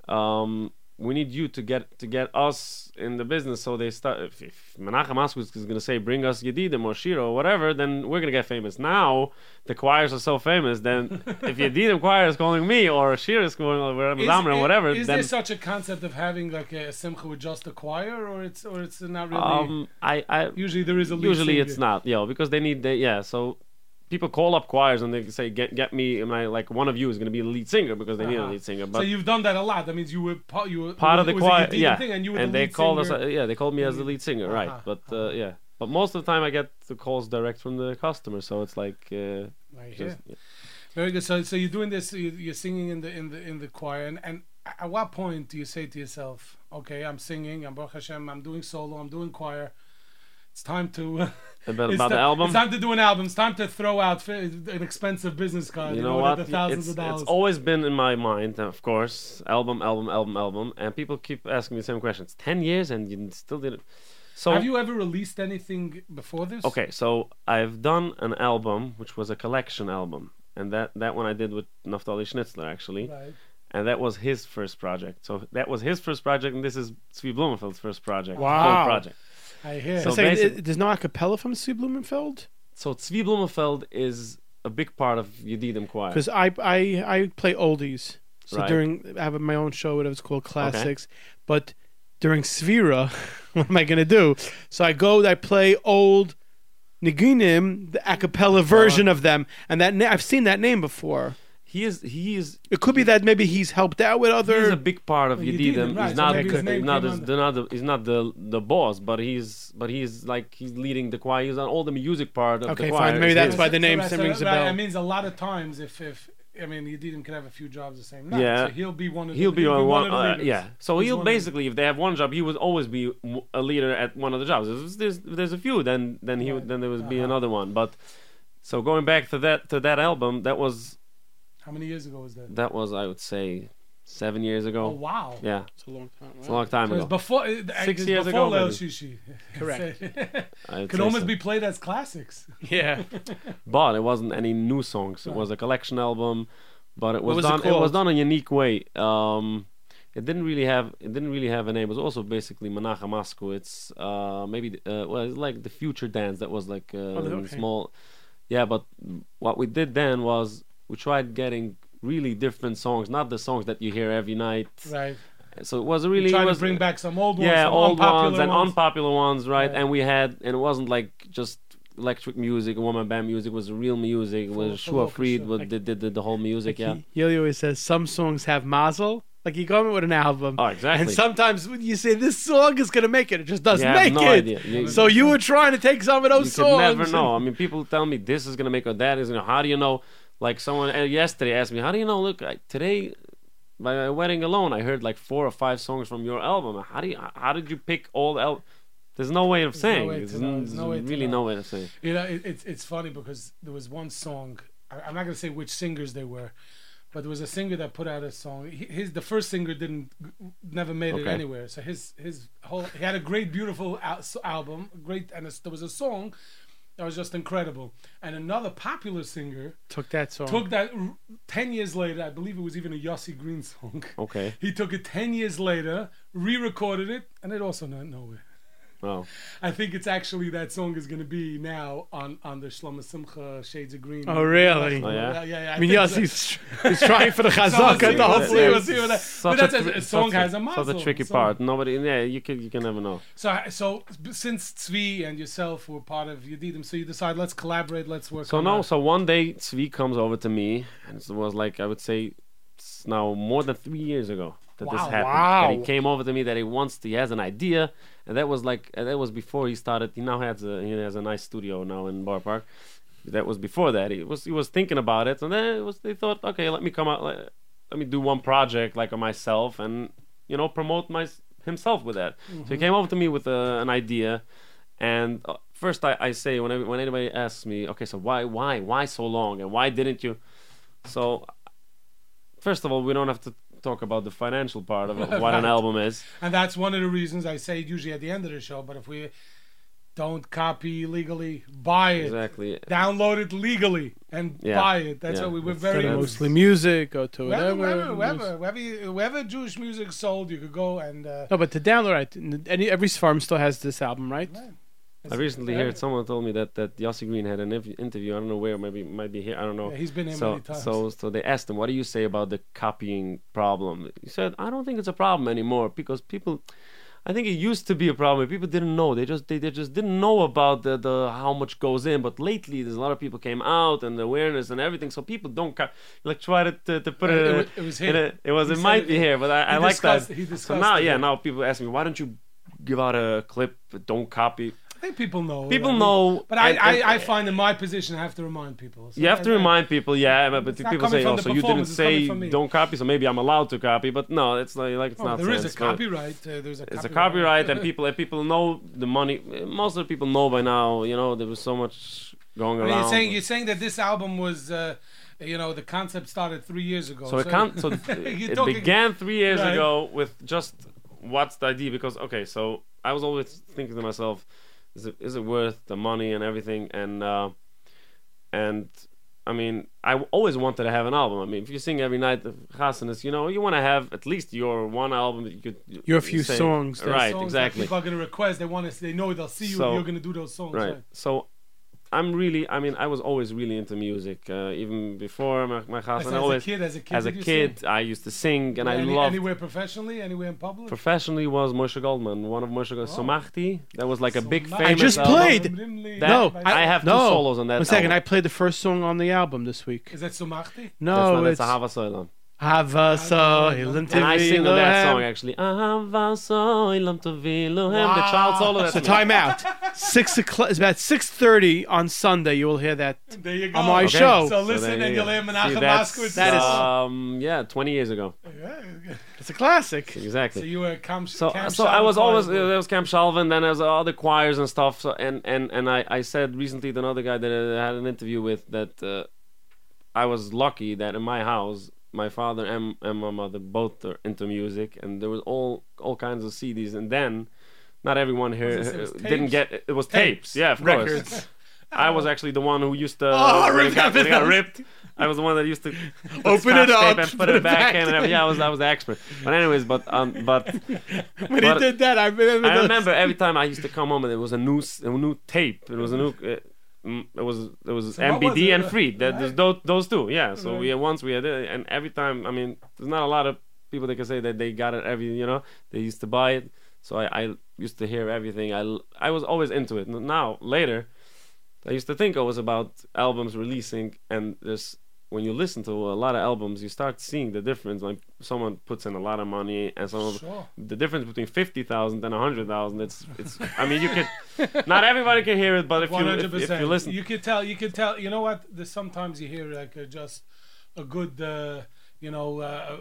um, we need you to get to get us in the business so they start if, if Menachem Moskowitz is going to say bring us Yedidim or Shiro or whatever then we're going to get famous now the choirs are so famous then if Yedidim choir is calling me or Shiro is calling or whatever Is, Zamra or whatever is then there such a concept of having like a simcha with just a choir, or it's or it's not really? um, I, I usually there is a usually it's not yeah because they need they, yeah so people call up choirs and they say get get me I like one of you is going to be the lead singer because they need a Uh-huh. lead singer so you've done that a lot. That means you were part. You were part of the was- it choir, yeah. thing, and you were and the they lead called singer. us, uh, yeah, they called me as the lead singer, right? Uh-huh, But uh, uh-huh. yeah, but most of the time I get the calls direct from the customer, so it's like uh, Right just, here. Very good. So, so you're doing this. you- You're singing in the in the in the choir, and, and at what point do you say to yourself, "Okay, I'm singing. I'm Baruch Hashem. I'm doing solo. I'm doing choir. It's time to." Uh, about, about the album. it's time to do an album. It's time to throw out an expensive business card. You You, know what? The thousands It's, of dollars. it's always been in my mind, of course. Album, album, album, album, and people keep asking me the same questions. Ten years and you still didn't. So Have you ever released anything before this? Okay, so I've done an album which was a collection album, and that that one I did with Naftali Schnitzler actually, Right. and that was his first project. So that was his first project, and this is Zvi Blumenfeld's first project. Wow. project. I hear. So So saying, it- there's no acapella from Sue Blumenfeld So Zvi Blumenfeld is a big part of Yedidim Choir. because I, I I play oldies. So Right. during I have my own show, whatever it's called, classics. But during Sefira, what am I gonna do? So I go, I play old Nigunim, the acapella uh-huh. version of them, and that na- I've seen that name before. He is he is It could be that maybe he's helped out with other. he's a big part of Well, Yedidim. Yedidim, right, He's not maybe his he's name not came the, not the he's not the the boss, but he's but he's like he's leading the choir. He's on all the music part of Okay, the choir. fine. Maybe that's why the name so, rings a bell. It means a lot of times if if I mean Yedidim could have a few jobs the same night. Yeah. So he'll be one of the, He'll be on one, of the uh, yeah. So He's he'll one of basically, if they have one job, he would always be a leader at one of the jobs. If there's, if there's a few, then then he would, Right. then there would be Uh-huh. another one. But so going back to that to that album, that was How many years ago was that? that was I would say seven years ago. Oh wow. Yeah, It's a long time. it's a long time It was ago. before uh, Six it's years before ago, Leil maybe. Shishi. Correct. I'd Could almost so. be played as classics. Yeah. but it wasn't any new songs. It was a collection album, but it was, was done. It, was called? done a unique way. Um, it didn't really have. It didn't really have a name. It was also basically Menachem Masku. It's uh, maybe uh, well, it's like the Future Dance. That was like uh, okay. small. Yeah, but what we did then was we tried getting really different songs, not the songs that you hear every night. Right. So it was really Trying was, to bring back some old ones. yeah, some old unpopular ones and unpopular ones, right? Yeah. And we had, and it wasn't like just electric music, one man band music. It was real music. It was full Shua orchestra. Fried what did, did, did the whole music. Yeah. He, he always says some songs have mazel. Like you come in with an album, Oh, exactly. and sometimes when you say this song is gonna make it, it just doesn't You have make no it. idea. You- so you were trying to take some of those could songs. You never know. I mean, people tell me this is gonna make or that is gonna. How do you know? Like someone uh, yesterday asked me, how do you know? Look, I, today by my wedding alone, I heard like four or five songs from your album. How do you? How did you pick all the al- There's no way of no saying. There's, know. There's no really no way to say. You know, it, it's it's funny because there was one song. I, I'm not gonna say which singers they were, but there was a singer that put out a song. He- His the first singer didn't never made it anywhere. So his his whole he had a great beautiful al- album, great, and it's- there was a song that was just incredible. And another popular singer Took that song. took that r- ten years later. I believe it was even a Yossi Green song. Okay. He took it ten years later, re-recorded it, and it also went nowhere. Oh. I think it's actually that song is going to be now on on the Shlomo Simcha Shades of Green. Oh, really? Oh, yeah? yeah, yeah. yeah I mean, yes, so. he's, he's trying for the chazaka we'll see, we'll see, we'll thing. see what that- Such But that's a, a, a song such a- has a such mazel. a tricky so- part. Nobody, yeah, you can you can never know. So, so since Tzvi and yourself were part of Yedidim, so you decide let's collaborate, let's work. So on no, that. so one day Tzvi comes over to me, and it was like I would say it's now more than three years ago that this happened. Wow. happened. That he came over to me that he wants to, he has an idea, and that was like and that was before he started. He now has a he has a nice studio now in Boro Park. That was before that. He was he was thinking about it, and then it was they thought, okay, let me come out, let, let me do one project like on myself, and you know promote my himself with that. So he came over to me with uh, an idea, and uh, first I, I say when when anybody asks me, okay, so why why why so long and why didn't you? So first of all, we don't have to talk about the financial part of what an album is. and that's one of the reasons I say it usually at the end of the show. But if we don't copy legally, buy it, Exactly. download it legally, and Yeah. buy it. That's Yeah. what we were very that's- Mostly music, go to Wherever, whatever. wherever, wherever, wherever, you- Jewish music sold, you could go and. Uh, No, but to download it, any, every farm still has this album, right? I recently heard someone told me that that Yossi Green had an interview. I don't know where, maybe might be here. I don't know. Yeah, he's been here so, many times. So, so they asked him, "What do you say about the copying problem?" He said, "I don't think it's a problem anymore because people." I think it used to be a problem. People didn't know. They just they, they just didn't know about the, the how much goes in. But lately, there's a lot of people came out and the awareness and everything. So people don't ca- like try to to, to put Uh, it. it in was- it was here. a- it was. He It might it- be here, but I, I like that. he so now, it, yeah, yeah. now people ask me, why don't you give out a clip? Don't copy. I think people know. People I mean, know, But I, and- and- I, I find in my position, I have to remind people. So You have to remind people, yeah, but, but It's not people say, oh, so you didn't performance, it's coming say don't copy, so maybe I'm allowed to copy. But no, it's like, like it's Oh, not. there is sense, a copyright. Uh, there's a It's a copyright, and people, and people know the money. Most of the people know by now. You know, there was so much going around. you're saying you're saying that this album was, uh, you know, the concept started three years ago. so it can't. So it talking- began three years Right. ago with just what's the idea? Because okay, so I was always thinking to myself, is it is it worth the money and everything? And uh, and I mean, I always wanted to have an album. I mean, if you sing every night of Chasanis, you know, you want to have at least your one album that you could Your few say- songs that- right? songs that Exactly. People are going to request. They want to. They know they'll see you. So- you're going to do those songs. right. Right. So I'm really, I mean, I was always really into music, uh, even before my, my As, chas, as always a kid, as a kid, as a kid. I used to sing, and I Any- loved. anywhere professionally, anywhere in public. Professionally was Moshe Goldman, one of Moshe Goldman, Oh. Somachti. That was like a big Somachti. famous. I just played. That, No, I, have two no. solos on that. One second, I played the first song on the album this week. Is that Sumachti? No, that's not, it's that's a Hava Soilam. Hava Soilam And I sing on that song Tovilohem. actually. Ahava Soilam Tovilohem. The child solo. That's So me. time out. Six o'clock. It's about six thirty on Sunday. You will hear that There you go. on my Okay. show. So So listen, there and you you'll go. hear See, Menachem that's, Moskowitz. That is- um, yeah, 20 years ago. It's a classic. Exactly. So you were Camp. So, Camp so I was always uh, choir. there was Camp Shalvin, then there's other choirs and stuff. So and and and I I said recently to another guy that I had an interview with that uh, I was lucky that in my house my father and, and my mother both are into music, and there was all all kinds of CDs. And then, not everyone here it- it uh, didn't get it was Tapes. tapes. Yeah, of Records. course. I was actually the one who used to Oh, when it got, when it got ripped. I was the one that used to Open it up, and put, it back, in. And yeah, I was I was the expert. But anyways, but um, but When he did that, I remember. I remember every time I used to come home and it was a new a new tape. It was a new. Uh, Mm, it was it was what MBD was and Fried. That, there's those, those two. Yeah. So Right. we had once we had it, and every time I mean, there's not a lot of people that can say that they got it every. You know, they used to buy it. So I, I used to hear everything. I I was always into it. Now later, I used to think it was about albums releasing, and there's when you listen to a lot of albums, you start seeing the difference. Like someone puts in a lot of money, and someone Sure. the difference between fifty thousand and a hundred thousand. It's it's. I mean, you can. Not everybody can hear it, but if you if, if you listen, You could tell. You could tell. You know what? There's sometimes you hear like a, just a good, uh, you know, uh,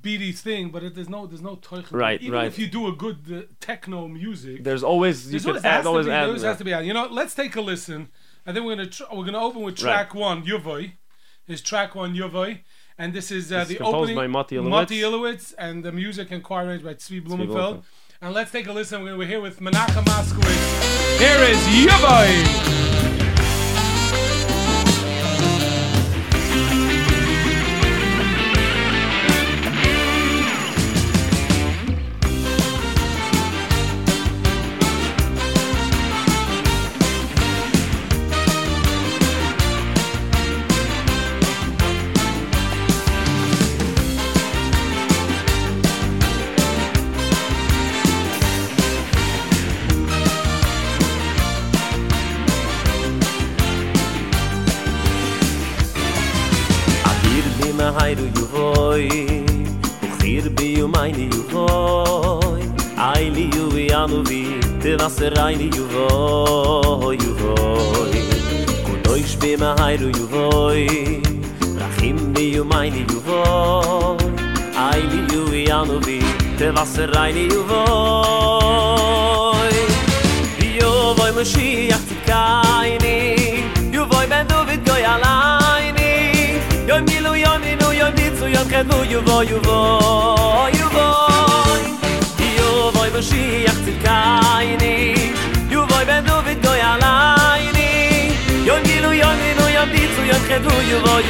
beaty thing, but it, there's no, there's no toilet. Right, Even right. if you do a good uh, techno music, there's always you there's could always, add to always be, always has to be. add. You know, let's take a listen. I think we're gonna tr- we're gonna open with track one, Yuvoy. Is track one Yuvoy, and this is uh, This the composed opening by Matti Ilowitz. Matti Ilowitz, and the music and choir arranged by Tzvi Blumenfeld. And let's take a listen. We're here with Menachem Moskowitz. Here is Yuvoy.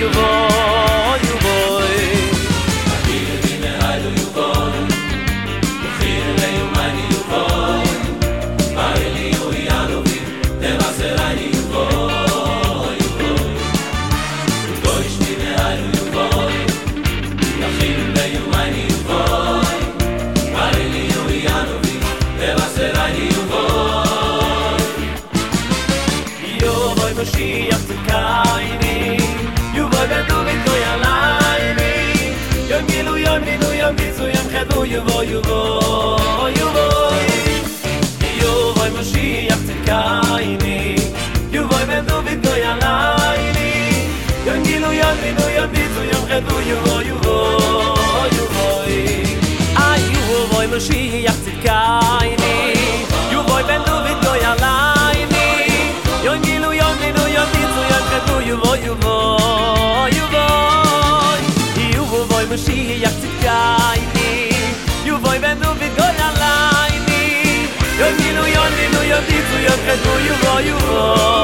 Yo voy du ju vo ju vo ju vo ju vo vo mo shi ya tsu kai ni ju vo ven du vi go la lai ni yo ni lu yo ni lu yo ti fu yo ka du ju vo ju vo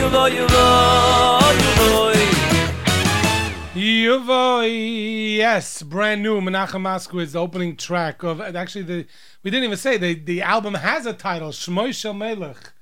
Yom Chedu, Yuvo, Yuvo, Yuvo. Yuvoy, yes, brand new Menachem Moskowitz, the opening track of actually the we didn't even say the the album has a title Shmoy Shel Melech,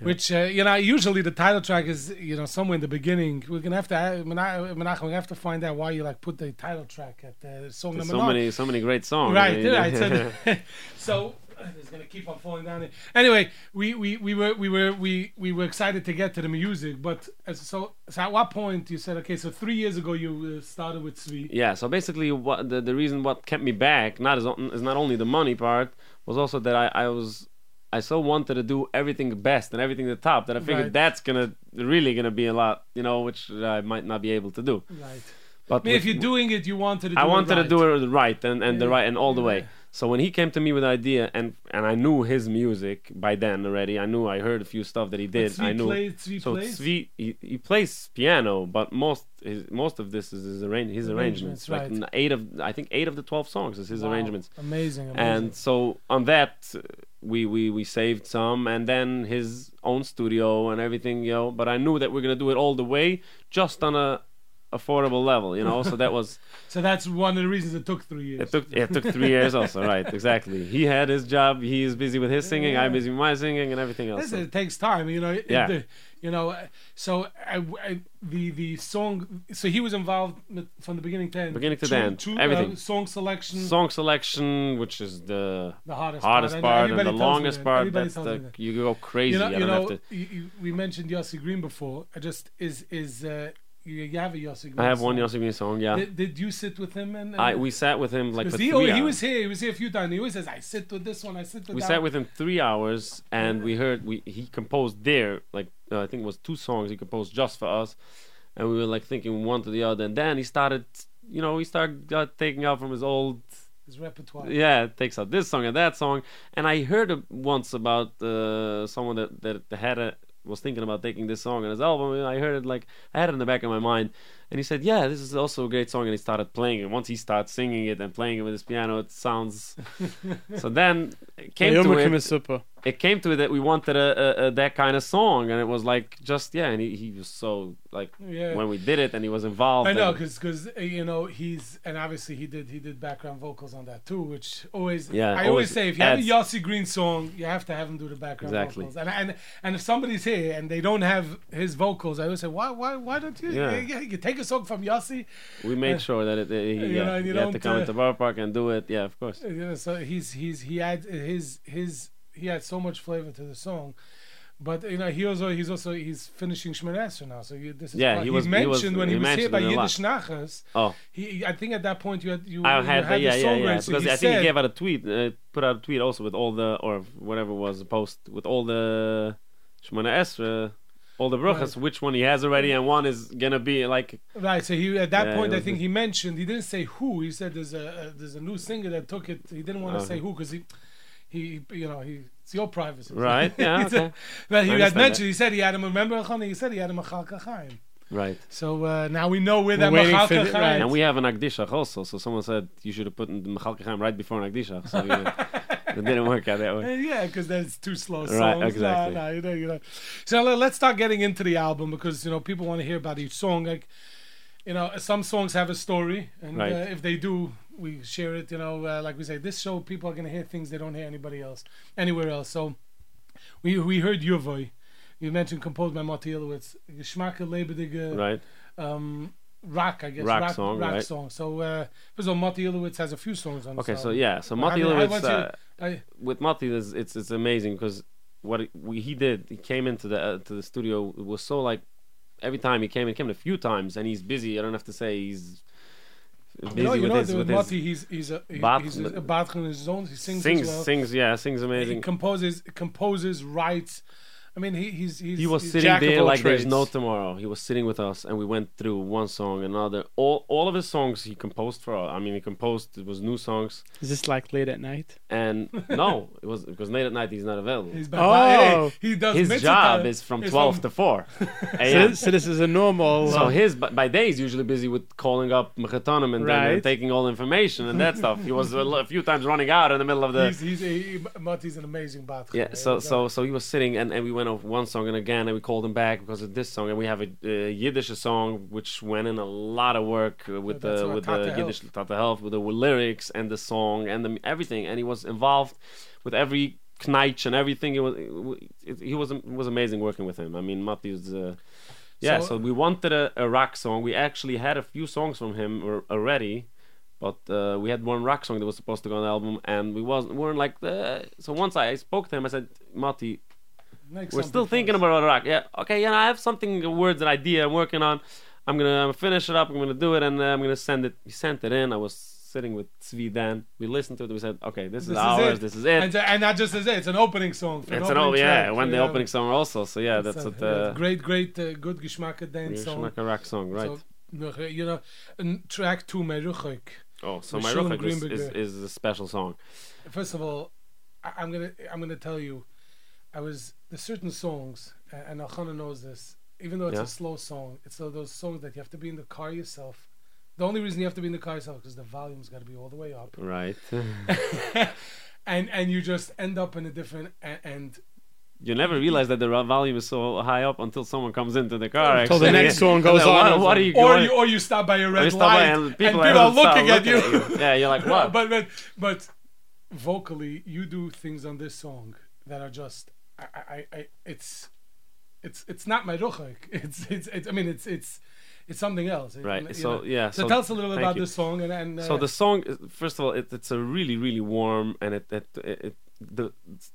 which uh, you know usually the title track is you know somewhere in the beginning. We're gonna have to uh, Mena- Menachem, we have to find out why you like put the title track at the song There's number so nine. many, so many great songs. Right, I mean, right. So, so it's gonna keep on falling down. Here. Anyway, we, we, we were we were we, we were excited to get to the music, but as, so so at what point you said okay? So three years ago you uh, started with Sweet. Yeah, so basically, what the, the reason what kept me back not is, is not only the money part, was also that I, I was I so wanted to do everything best and everything the top that I figured Right. that's gonna really gonna be a lot, you know, which I might not be able to do. Right. But I mean, if you're doing it, you wanted to. Do I it wanted right. to do it right and, and the right and all the way. So when he came to me with the idea and and I knew his music by then already, I knew I heard a few stuff that he did. I knew Tzvi so plays? Tzvi, he, he plays piano, but most his, most of this is his, arrange, his arrangements. Arrangements, Like right. eight of I think eight of the twelve songs is his Wow. arrangements. Amazing, amazing. And so on that, we, we we saved some, and then his own studio and everything, you know. But I knew that we're gonna do it all the way, just on a affordable level, you know. So that was So that's one of the reasons it took three years. it took it took three years also, right? Exactly. He had his job. He's busy with his singing. I'm busy with my singing and everything else. Listen, so- it takes time, you know. Yeah. the- you know, uh, so I, I, the the song. So he was involved from the beginning to end. Beginning to the end, two, everything. Uh, song selection. Song selection, which is the The hardest hardest part. part, Everybody and the longest that. part. Everybody tells the that. you go crazy. You know, you know to. you, you, we mentioned Yossi Green before. I just is is uh, you, have a Yossi Green. I have one. Yossi Green song. Yeah, Did, did you sit with him and? and I we sat with him like for three he, he hours. was here. He was here a few times. He always says, "I sit with this one. I sit with we that." sat one." with him three hours and we heard we he composed there like uh, I think it was two songs he composed just for us, and we were like thinking one to the other, and then he started, you know, he started uh, taking out from his old. his repertoire. Yeah, it takes out this song and that song, and I heard once about uh, someone that that had a was thinking about taking this song on his album, I heard it like I had it in the back of my mind, and he said, "Yeah, this is also a great song," and he started playing it. Once he started singing it and playing it with his piano, it sounds. so then it came to it. Super. It came to it that we wanted a, a, a that kind of song, and it was like just yeah, and he, he was so like Yeah. when we did it, and he was involved. I know and- because uh, you know he's and obviously he did he did background vocals on that too, which always Yeah, I always always say if you have a adds- Yossi Green song, you have to have him do the background Exactly. vocals. And and and if somebody's here and they don't have his vocals, I always say why why why don't you Yeah. you, you take a song from Yossi? we made Uh, sure that it, it, he, you know, you had to come uh, into Boro Park and do it. Yeah, of course. You know, so he's he's he had his his he had so much flavor to the song. But you know he also he's also he's finishing Shemini Esrei now, so you, this is Yeah, part- he he's was- he was- mentioned when he he, was here by it a lot. Yiddish Nachas. Oh. He, I think at that point you had you, I you had, had the, yeah, the yeah, song yeah. ready, so Because I think said, he gave out a tweet, uh, put out a tweet also with all the or whatever was a post with all the Shemona Esra, all the brachas, which one he has already, and one is gonna be like Right, so he at that Yeah, point I think he mentioned he didn't say who. He said there's a, a there's a new singer that took it. He didn't want to Okay. say who because he he you know he it's your privacy. Right, yeah, okay. But he had mentioned he said he had him. Remember? He said he had him a Chalka Chaim. right. So uh, now we know where that for Machalka right. And we have an Agdishach also. So someone said you should have put in the Mechal Chaim right before an Agdishach. So it didn't work out that way. Yeah, because that's too slow songs. Right, exactly. nah, you know, you know. So let's start getting into the album because you know people want to hear about each song. Like, you know, some songs have a story, and Right. uh, if they do, we share it. You know, uh, like we say, this show people are gonna hear things they don't hear anybody else anywhere else. So we we heard your voice. You mentioned composed by Matti Ilowitz. Geschmacke Lebedige. Right. Um, rock, I guess. Rock song, rock right. song. So uh, first of all, Matti Ilowitz has a few songs on. Okay, so yeah, so Matti how did- how Lewis, was your- I- with Matti, it's it's, it's amazing because what it- we, he did, he came into the uh, to the studio it was so like every time he came, he came a few times, and he's busy. I don't have to say he's busy You know, you with know, his with his Matti, he's he's a he- Bat- he's a, in his own. He sings, sings well. sings yeah sings He amazing. composes composes writes. I mean, he, he's, he's he was he's sitting there all like there's no tomorrow. He was sitting with us, and we went through one song, another. All all of his songs he composed for. us. I mean, he composed. It was new songs, Is this like late at night? and no, it was because late at night he's not available. He's Oh. hey, he does his job is from twelve from- to four So, so this is a normal. So uh, his by, by day he's usually busy with calling up Mechatonim and, then- and taking all information and that stuff. He was a, a few times running out in the middle of the. He's, he's, he, Mati's an amazing bat. Yeah, so so so he was sitting and, and we went off one song and again and we called him back because of this song and we have a, a Yiddish song which went in a lot of work with the with the Yiddish Tata Health with the lyrics and the song and the everything and he was involved with every kneich and everything. It was it, he was it was amazing working with him. I mean, Mati is. Uh, yeah, So- so, we wanted a, a rock song. We actually had a few songs from him already, but uh, we had one rock song that was supposed to go on the album, and we wasn't weren't like. Uh, so once I spoke to him, I said, "Mati, we're still thinking about a rock. Yeah, okay, yeah, I have something, words, an idea I'm working on. I'm gonna I'm finish it up. I'm gonna do it, and uh, I'm gonna send it. We sent it in. I was sitting with Svi Dan. We listened to it. We said, okay, this, is ours. This is it. And, and that just is it. It's an opening song. for it's an opening oh yeah, track. when the opening song also. So yeah, that's a- what. yeah, Uh, great, great, uh, good geschmack dance song. a rock song, right? So, uh, you know, track two, Meruchik. oh, so my is, is, is a special song. First of all, I'm gonna, I'm gonna tell you, I was there's certain songs, and Alchana knows this. Even though it's Yeah. a slow song, it's those songs that you have to be in the car yourself. The only reason you have to be in the car yourself because the volume's got to be all the way up. Right. and and you just end up in a different and, and You never realize that the volume is so high up until someone comes into the car. Until the next song goes on. What, are you or going? you or you stop by a red you stop by light and people, are start looking at you. Yeah, you're like, what? but but but vocally, you do things on this song that are just I I, I it's it's it's not my ruchik. It's, it's it's I mean it's it's it's something else. Right, you so, know. yeah, So, so tell us a little bit about you. this song and and uh, so the song, is- first of all, it, it's a really, really warm, and it, it, it, it the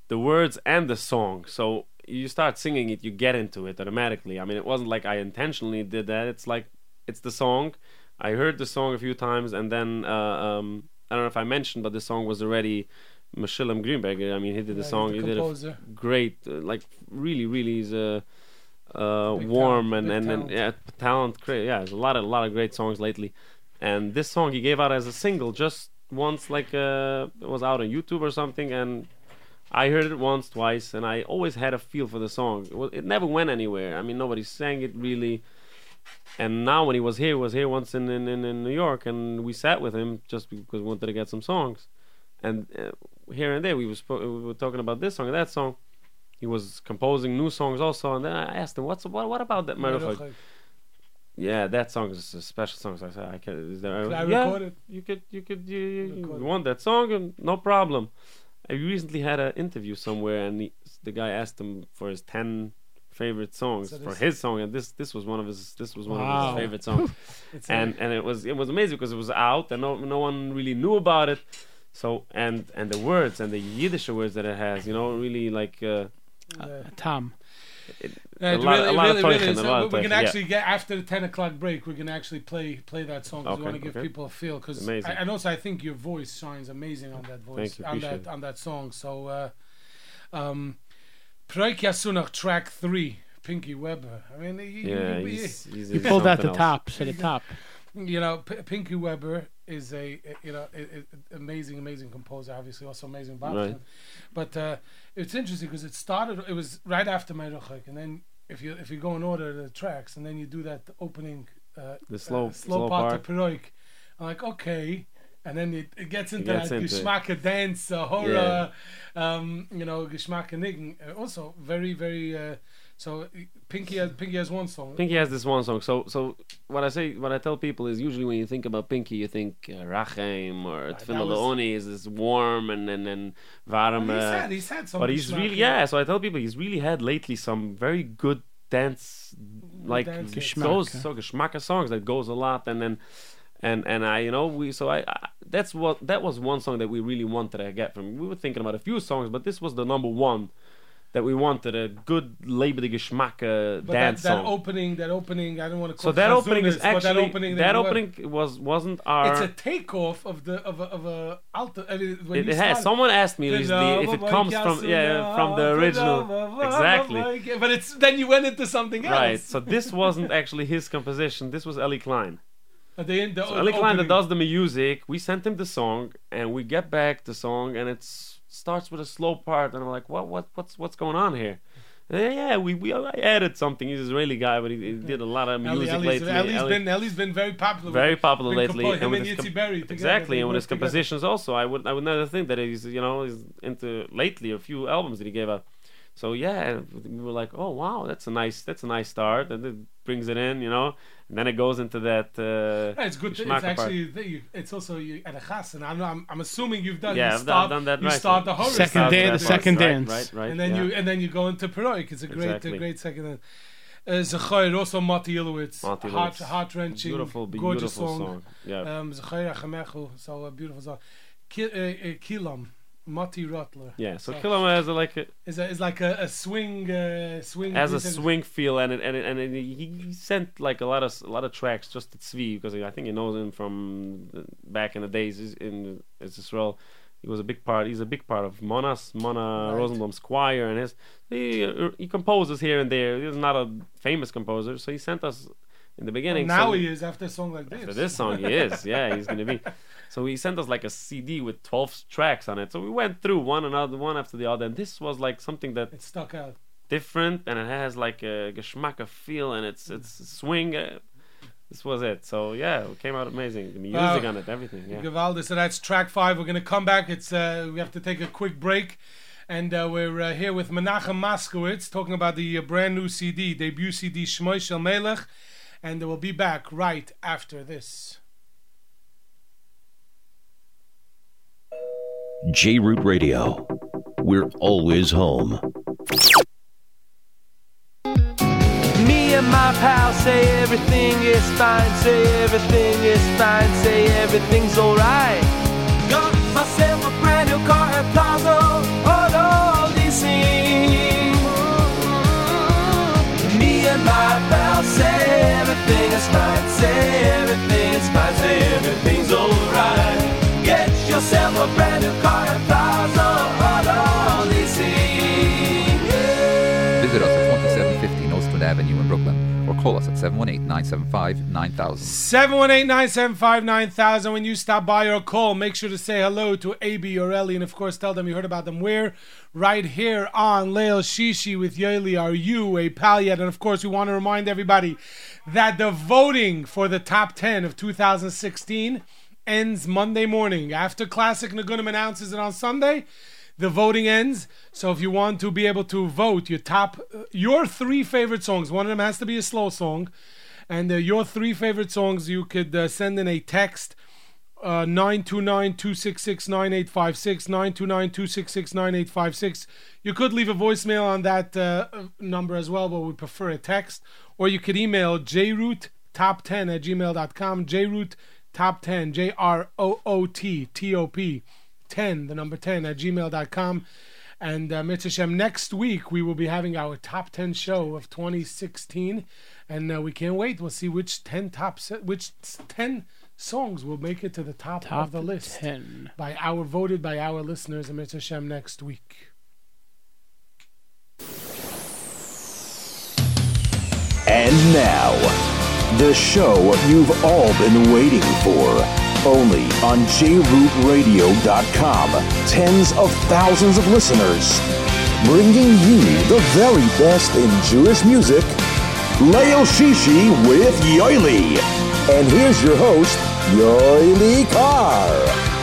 the words and the song. So you start singing it, you get into it automatically. I mean, it wasn't like I intentionally did that. It's like it's the song. I heard the song a few times, and then uh, um, I don't know if I mentioned, but the song was already Meshillam Greenberger. I mean, he did the Yeah, song. He did a great, uh, like really, really is uh, uh, warm talent, and and, and talent. yeah, talent. Great, yeah, there's a lot of a lot of great songs lately. And this song he gave out as a single just once, like uh, it was out on YouTube or something, and I heard it once, twice, and I always had a feel for the song. It, was, it never went anywhere. I mean, nobody sang it really. And now when he was here, he was here once in, in, in, in New York, and we sat with him just because we wanted to get some songs. And uh, here and there, we, was we were talking about this song and that song. He was composing new songs also, and then I asked him, "What's what? What about that motherfucker?" Yeah, that song is a special song. So I said, "I can." Is there? Can I yeah, record it? you could, you could, you, you, you want that song? And no problem. I recently had an interview somewhere, and he, the guy asked him for his ten favorite songs So for his song, and this this was one of his this was one of his favorite songs, and and it was it was amazing because it was out and no no one really knew about it. So and and the words and the Yiddish words that it has, you know, really like uh, uh, Tom. Yeah, a lot- really, a lot of really, really teuchen, is. a So lot we of we can teuchen, yeah. actually get after the ten o'clock break. We can actually play play that song because we want to give okay. people a feel. Because Amazing. and also I think your voice shines amazing on that voice you, on that it. on that song. So, uh, um, Proik track three, Pinky Weber. I mean, you, yeah, you, he's, he's You pulled out something the else. top, so the top. you know, P- Pinky Weber is a you know amazing, amazing composer. Obviously, also amazing bassman. Right. But uh, it's interesting because it started. It was right after Meruchik, and then if you if you go in order the tracks, and then you do that opening uh, The slow- uh, slow, slow part, part. to Peroik, I'm like okay. And then it, it gets into gets that into it. dance, uh, hora, um, you know, geschmack niggin. Uh, also, very, very. Uh, so Pinky has Pinky has one song. Pinky has this one song. So, so what I say, what I tell people is usually when you think about Pinky, you think uh, Rachem or that Tefillah Leoni is this warm and and and warm. He's uh, had, he's had some. but he's really yeah. So I tell people he's really had lately some very good dance, like dance hits. goes Geschmack, so geschmacka songs that goes a lot, and then and and I you know we so I, I that's what that was one song that we really wanted to get from. We were thinking about a few songs, but this was the number one that we wanted a good label geschmack uh, But dance that, that song. opening, that opening, I don't want to call so it that opening is actually that opening, that know, opening was wasn't our. It's a takeoff of the of a, of a alto. I mean, when it, it has. Someone asked me is the, if it comes from yeah from the original exactly. But it's then you went into something else. Right. So this wasn't actually his composition. This was Ellie Klein. The the So Ellie Klein that does the music. We sent him the song, and we get back the song, and it starts with a slow part, and I'm like, what, what, what's, what's going on here? And then, yeah, we, we I added something. He's an Israeli guy, but he, he did a lot of music Ellie's, lately. Ellie's Ellie- been Ellie's been very popular. very popular lately, compo- him with and his com- Beri together, exactly, and with his together. compositions also. I would I would never think that he's you know he's into lately a few albums that he gave out. So yeah, we were like, oh wow, that's a nice that's a nice start, and it brings it in, you know, and then it goes into that. Uh, Yeah, it's good. It's actually that you, it's also you, at a chas, and I'm, I'm I'm assuming you've done. Yeah, you I've start, done that You right. start the hora. Second start dan- the- second right, dance. right, right, and then yeah. you and then you go into Peroik. It's a great, Exactly. a great second. dance. Uh, Zachor, also Mati Ilowitz, Mati heart, heart wrenching, Beautiful, gorgeous beautiful song. song. Yeah. Um, Zachor Achamechu, so a beautiful song. Ki, uh, uh, Kilam, Mati Rotler. Yeah, so Killam has a, like a, is a, is like a, a swing, uh, swing. has a swing feel, and it, and it, and it, he sent like a lot of a lot of tracks just to Tzvi because I think he knows him from the- back in the days He's in Israel. He was a big part. He's a big part of Monas Mona Right. Rosenblum's choir, and his he he composes here and there. He's not a famous composer, so he sent us in the Well, beginning. now some- he is after a song like this. for this song, he is. Yeah, he's gonna be. So he sent us like a CD with twelve tracks on it. So we went through one another, one after the other, and this was like something that It stuck out. different, and it has like a geschmack of feel, and it's it's swing. Uh, this was it. So yeah, it came out amazing. The music Wow. on it, everything. Yeah. Givaldi. So that's track five. We're gonna come back. It's uh, we have to take a quick break, and uh, we're uh, here with Menachem Moskowitz talking about the uh, brand new CD, debut CD Shmoy Shel Melech, and we'll be back right after this. J Root Radio. We're always home. Me and my pal say everything is fine, say everything is fine, say everything's alright. Got myself a brand new car at Plaza, on all these. Me and my pal say everything is fine, say everything is fine, say everything's alright. Get yourself a brand new car at Plaza, on all these things. Visit us at 2750 Nostrand Avenue in Brooklyn or call us at 718 975 9000. 718-975-9000 when you stop by or call make sure to say hello to AB or Ellie and of course tell them you heard about them we're right here on Leil Shishi with Yoely are you a pal yet and of course we want to remind everybody that the voting for the top 10 of 2016 ends Monday morning after Classic Nagunim announces it on Sunday the voting ends. So if you want to be able to vote your top, your three favorite songs, one of them has to be a slow song, and uh, your three favorite songs, you could uh, send in a text. Uh, 929-266-9856 929-266-9856 you could leave a voicemail on that uh, uh, number as well but we prefer a text or you could email jroot top10 at gmail.com jroot top10 j-r-o-o-t-t-o-p 10, the number 10 at gmail.com. And uh, Mitzvah Shem, next week we will be having our top 10 show of 2016. And uh, we can't wait. We'll see which 10 top, se- which 10 songs will make it to the top, Top of the list. 10. By our, voted by our listeners, and Mitzvah Shem next week. And now, the show you've all been waiting for. Only on jrootradio.com. Tens of thousands of listeners. Bringing you the very best in Jewish music. Leil Shishi with Yoely. And here's your host, Yoely Kar.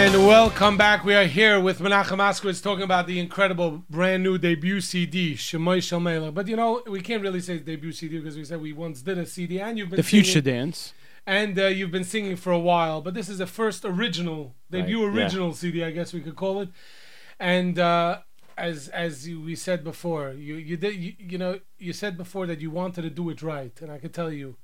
And welcome back. We are here with Menachem Moskowitz talking about the incredible brand new debut CD, Shemoy Shel Melech. But you know, we can't really say debut CD because we said we once did a CD and you've been The Future singing- Dance. and uh, you've been singing for a while, but this is the first original debut Right, yeah. original CD, I guess we could call it. And uh, as as we said before, you you did you, you know you said before that you wanted to do it right, and I could tell you,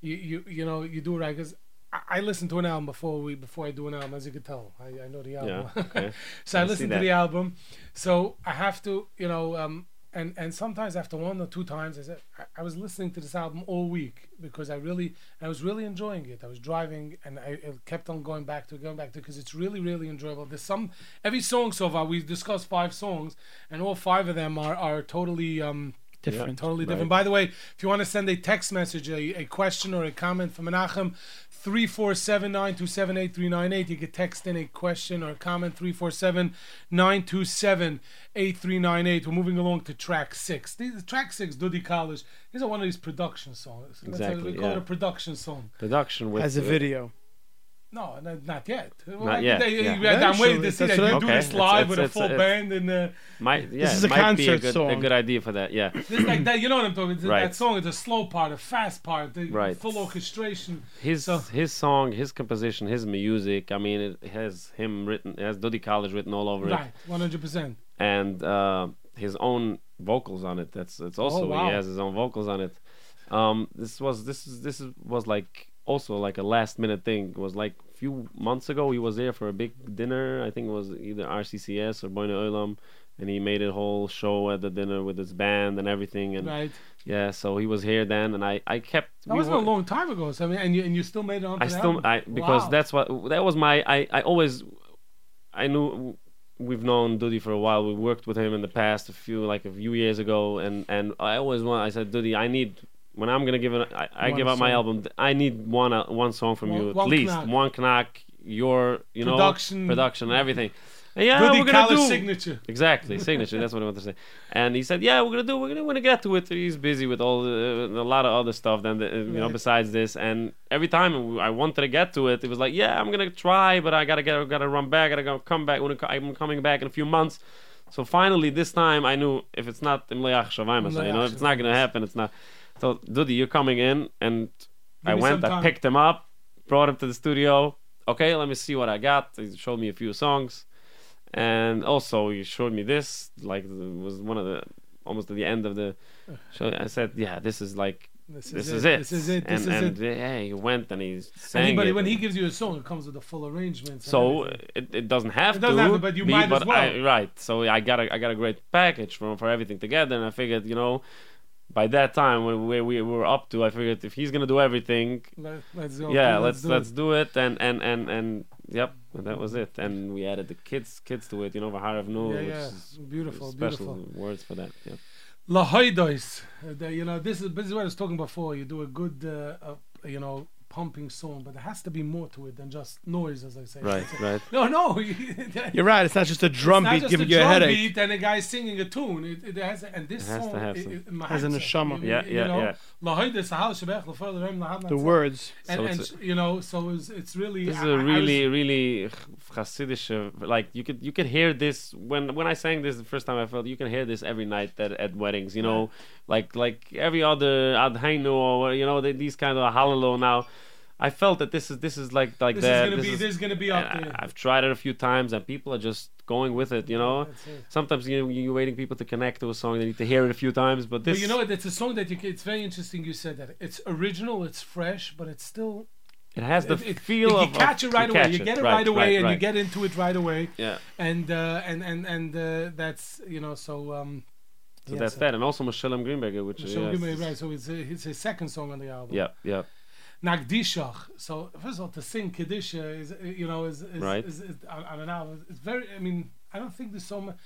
you you you know you do it right because I- I listen to an album before we before I do an album, as you can tell. I, I know the album. Yeah, okay. so I I listen to the album. So I have to, you know, um, and and sometimes after one or two times, I said I, I was listening to this album all week because I really I was really enjoying it. I was driving and I, I kept on going back to going back to because it's really really enjoyable. There's some every song so far we've discussed five songs and all five of them are are totally um Different. totally different. Right. By the way, if you want to send a text message, a, a question or a comment from Menachem, 347-927-8398. You could text in a question or a comment, 347-927-8398. We're moving along to track six. These, track six, Dudi Kalish, these are one of these production songs. Let's say Exactly, We call it a production song. Production with Has a video. No, no, not yet. Not I- yet, they- yeah. I'm waiting to see that's that you I- do Okay, this live it's- with a full it's- band and uh, Might, yeah, is a might be a concert good, a good idea for that. Yeah. It's like that, you know what I'm talking about? Right. That song is a slow part, a fast part, the Right. full orchestration. His So- his song, his composition, his music. I mean, it has him written, it has Duddy Kalish written all over it, Right, 100%. and uh, his own vocals on it. That's it's also Oh, wow. he has his own vocals on it. Um, this was this is this was like also like a last minute thing. It was like a few months ago. He was there for a big dinner. I think it was either RCCS or Boina Olam, and he made a whole show at the dinner with his band and everything. And Right. yeah, so he was here then, and I I kept. That we wasn't a long time ago. So I mean, and you and you still made it on. I still I because that's what that was my I I always I knew we've known Dudi for a while. We worked with him in the past a few like a few years ago, and and I always want I said Dudi, I need when I'm gonna give it I, I give out my album. I need one uh, one song from One- you at one least knack. one knack. Your you know Production. production and everything. And yeah, we're gonna do signature. Exactly, signature. That's what I want to say. And he said, "Yeah, we're gonna do. We're gonna, we're gonna get to it." He's busy with all the, a lot of other stuff than the, uh, you know besides this. And every time I wanted to get to it, it was like, "Yeah, I'm gonna try, but I gotta get, gotta run back. Gotta go come back. I'm coming back in a few months." So finally, this time I knew if it's not Imleach Shavaimas, you know, if it's not gonna happen, it's not. So Dudi, you're coming in, and I went. I picked him up, brought him to the studio. Okay, let me see what I got. He showed me a few songs and also he showed me this like it was one of the almost at the end of the show i said yeah this is like This this, is it, it. this is it, this and, is and yeah he went and he sang Anybody, it. when he gives you a song, it comes with a full arrangement. so it, it doesn't have It doesn't to have to, but you be, might as but well. I, right so i got a i got a great package for for everything together and i figured you know by that time when where we were up to i figured if he's gonna do everything Let, let's go. yeah let's, let's do let's it. do it and and and and yep and that was it and we added the kids kids to it you know Vaharav Nu Yeah, which yeah. is Beautiful, special beautiful. words for that yeah Lahoidos. Uh, you know, this is this is what I was talking before. You do a good, uh, uh, you know, pumping song, but there has to be more to it than just noise, as I say. Right, right. No, no. You're right. It's not just a drum It's not beat just giving a you a drum headache. beat and a guy singing a tune. It, it has, and this It has song have it, it, it Has an mahatza. neshama. You- Yeah, you yeah, know, yeah. Lahoidos, Hahal Shebech, Lefel Reim, Lahad The words. And, So and it's you know, so it's, it's really. this is I- a I- I was- really really Hasidic uh, like you could you could hear this when when I sang this the first time I felt you can hear this every night at, at weddings you know like like every other Adhainu or you know the, these kind of hallelu now I felt that this is this is like like This is gonna be- this is gonna be up there. I, I've tried it a few times and people are just going with it you know it. sometimes you you're waiting people to connect to a song they need to hear it a few times but this But you know, it's a song that you. It's very interesting. You said that it's original, it's fresh, but it's still. it has the it- it- feel you of You catch it right away. You get it right, right, away, right, and you get into it right away. Yeah. And uh, and and and uh, that's you know so. Um, so yes, that's that and also Meshulam Greenberger which So is give me right. So it's uh, it's his second song on the album. yeah yeah Nagdishach. So first of all, to sing Kedisha is you know is is, Right. is, is on, on an album. It's very. I mean, I don't think there's so much.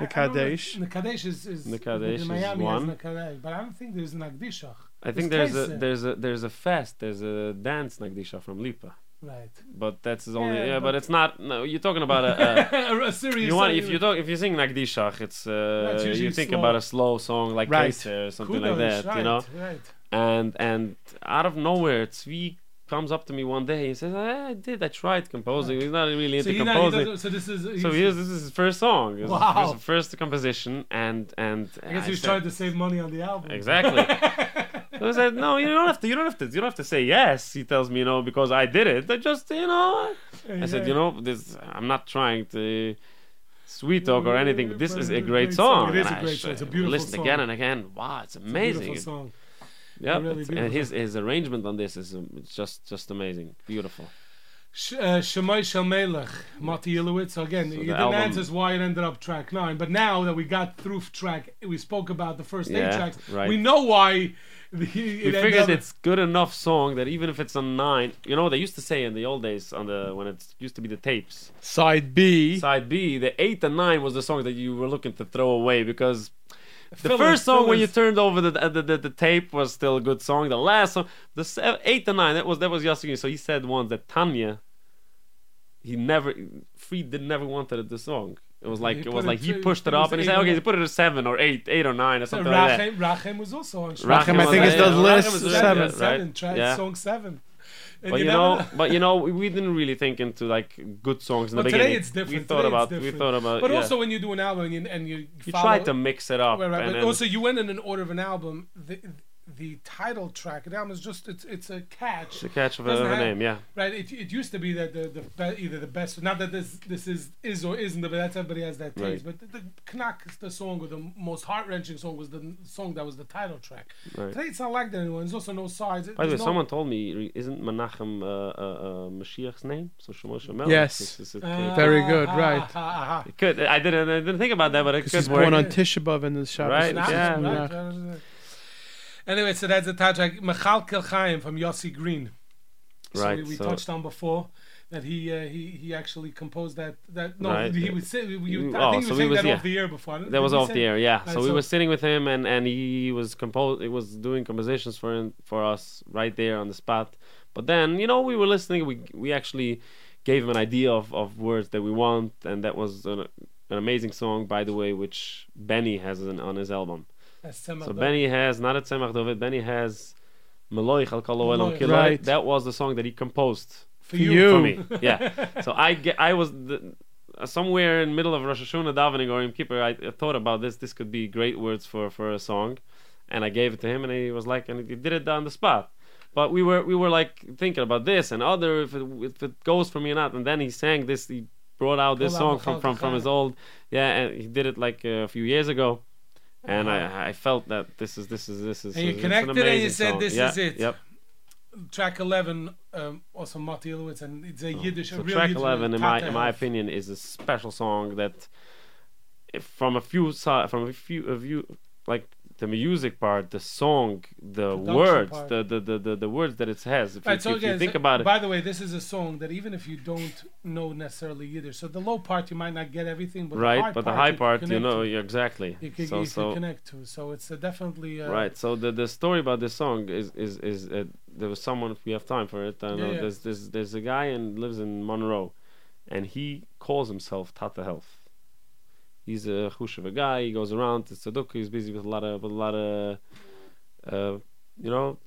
The Kadesh. The Kadesh is, is The Kadesh is one. has the Kadesh, but I don't think there's Nagdishach. I think There's there's a there's a there's a fest there's a dance Nagdisha from Lipa Right. but that's his only Yeah, yeah, but, but- it's not no you're talking about a, a a serious. you want song. if you talk if you sing Nagdishach it's uh, you think slow. about a slow song like Right. Kaiser or something like that right, you know Right. and and out of nowhere Tzvi comes up to me one day he says "Ah, I did I tried composing he's not really into he not, he composing doesn't- so this is. so he's- here's this is his first song This Wow. his first composition and and I guess he was said- trying to save money on the album. Exactly. I said, no, you don't have to. You don't have to. You don't have to say yes. He tells me, you know, because I did it. I just, you know. I said, you know, this. I'm not trying to sweet talk or anything, but this But is a great song. song. It is And a great song. It's a beautiful song. Listen song. again and again. Wow, it's It's a amazing. beautiful song. Yeah, really and his his arrangement on this is um, it's just just amazing, beautiful. Sh- uh, Shemai Shel Mati Ilowitz. So again, So you the didn't answer why it ended up track nine, but now that we got through track, we spoke about the first eight tracks. right. We know why. The, We figured it's good enough song that even if it's a nine, you know, they used to say in the old days on the when it used to be the tapes. Side B. Side B, the eight and nine was the song that you were looking to throw away because the first song when you turned over the, the the, the tape was still a good song. The last song, the se- eight and nine, that was that was Yossi. So he said once that Tanya, he never, Fried did never wanted the song. It was like He it put was it like he pushed it it up and he said, okay, nine. he put it at seven or eight, eight or nine or something like that. Rachem, Rachem was also on Rachem, I think, is the yeah, list Rachem was seven. right, seven, right, track, yeah. song seven. And But you never know, but you know, we, we didn't really think into like good songs in But the today beginning. it's different. We thought Today it's about, we thought about, But yeah. also when you do an album and you, and you, you follow, tried to mix it up. Right, right, and but then- also you went in an order of an album. The the title track of the album is just it's it's a catch. It's a catch of a- Doesn't of a have- name, yeah. Right. It, it used to be that the the be, either the best. Not that this this is is or isn't, but that's everybody has that taste. Right. But the, the Knack, the song or the most heart wrenching song was the song that was the title track. Right. Today it's not like that anymore. There's also no sides. By the way, no- someone told me, isn't Menachem uh, uh, uh, Mashiach's name? So Shlomo Shemel. Yes. It's- it's- it Ah, Very good, ah, right. ah. It could. I didn't. I didn't think about that, but it Because could he's work. born on Tisha B'Av in the Shabbos. Right, Nah, yeah. right. Anyway, so that's the title. Michal Kilchaim from Yossi Green. So Right, we, we so- touched on before that he uh, he he actually composed that that no Right. he was you, You- I oh, think he so saying was- that yeah. off the air before. That was off the air, yeah. Right, so we were sitting with him, and, and he was compose. It was doing compositions for him, for us right there on the spot. But then, you know, we were listening. We we actually gave him an idea of, of words that we want, and that was an, an amazing song, by the way, which Benny has an, on his album. That's Tzemach So David. Benny has not a Tzemach David. Benny has Meloich Al Kol Olam Meloich. Kiloi. Right. That was the song that he composed For you. for me. Yeah. so I get, I was the, uh, somewhere in the middle of Rosh Hashanah davening or Yom Kippur. I, I thought about this. This could be great words for for a song, and I gave it to him, and he was like, and he did it on the spot. But we were we were like thinking about this and other if it, if it goes for me or not. And then he sang this. He brought out this song from from from his old yeah, and he did it like uh, a few years ago. And. I, I felt that this is this is this is And you it's an connected and you said, song. "This Yeah, is it." Yep. track eleven, um, also Matti Ilowitz, and it's a Yiddish. a So real track Yiddish, eleven, in my in my opinion, is a special song that, from a few si- from a few of you like the music part, the song, the Production words, part. the, the, the the the words that it has. If, Right, you, so if you again, think so- about it, By the way, this is a song that even if you don't know necessarily either, so the low part you might not get everything, but the high right? But the part high you part, you know, to. exactly. you can, so you so can connect to. So it's definitely uh, right. So the the story about this song is is is uh, there was someone if we have time for it. I don't Yeah, know. yeah. There's there's there's a guy and lives in Monroe, and he calls himself Tata Health. He's a chushev a guy. He goes around to tzedukah. He's busy with a lot of with a lot of, uh, you know,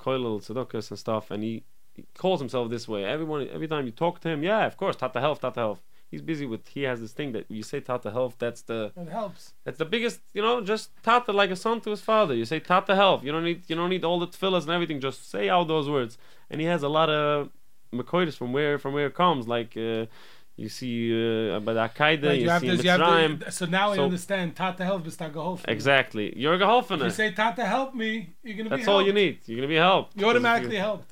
koilel tzedukahs and stuff. And he, he calls himself this way. Everyone, every time you talk to him, yeah, of course, Tata Health, Tata Health. He's busy with. He has this thing that you say Tata Health. That's the It helps. that's the biggest, you know, just Tata like a son to his father. You say Tata Health. You don't need you don't need all the tefillahs and everything. Just say out those words. And he has a lot of makoides from where from where it comes. Like uh, you see uh, Akaida, Right, you, you have see to, you have to, so now I understand. Tata help is geholfen. Exactly. You're a If you say Tata help me, you're gonna be That's all you need. You're gonna be helped. You automatically helped.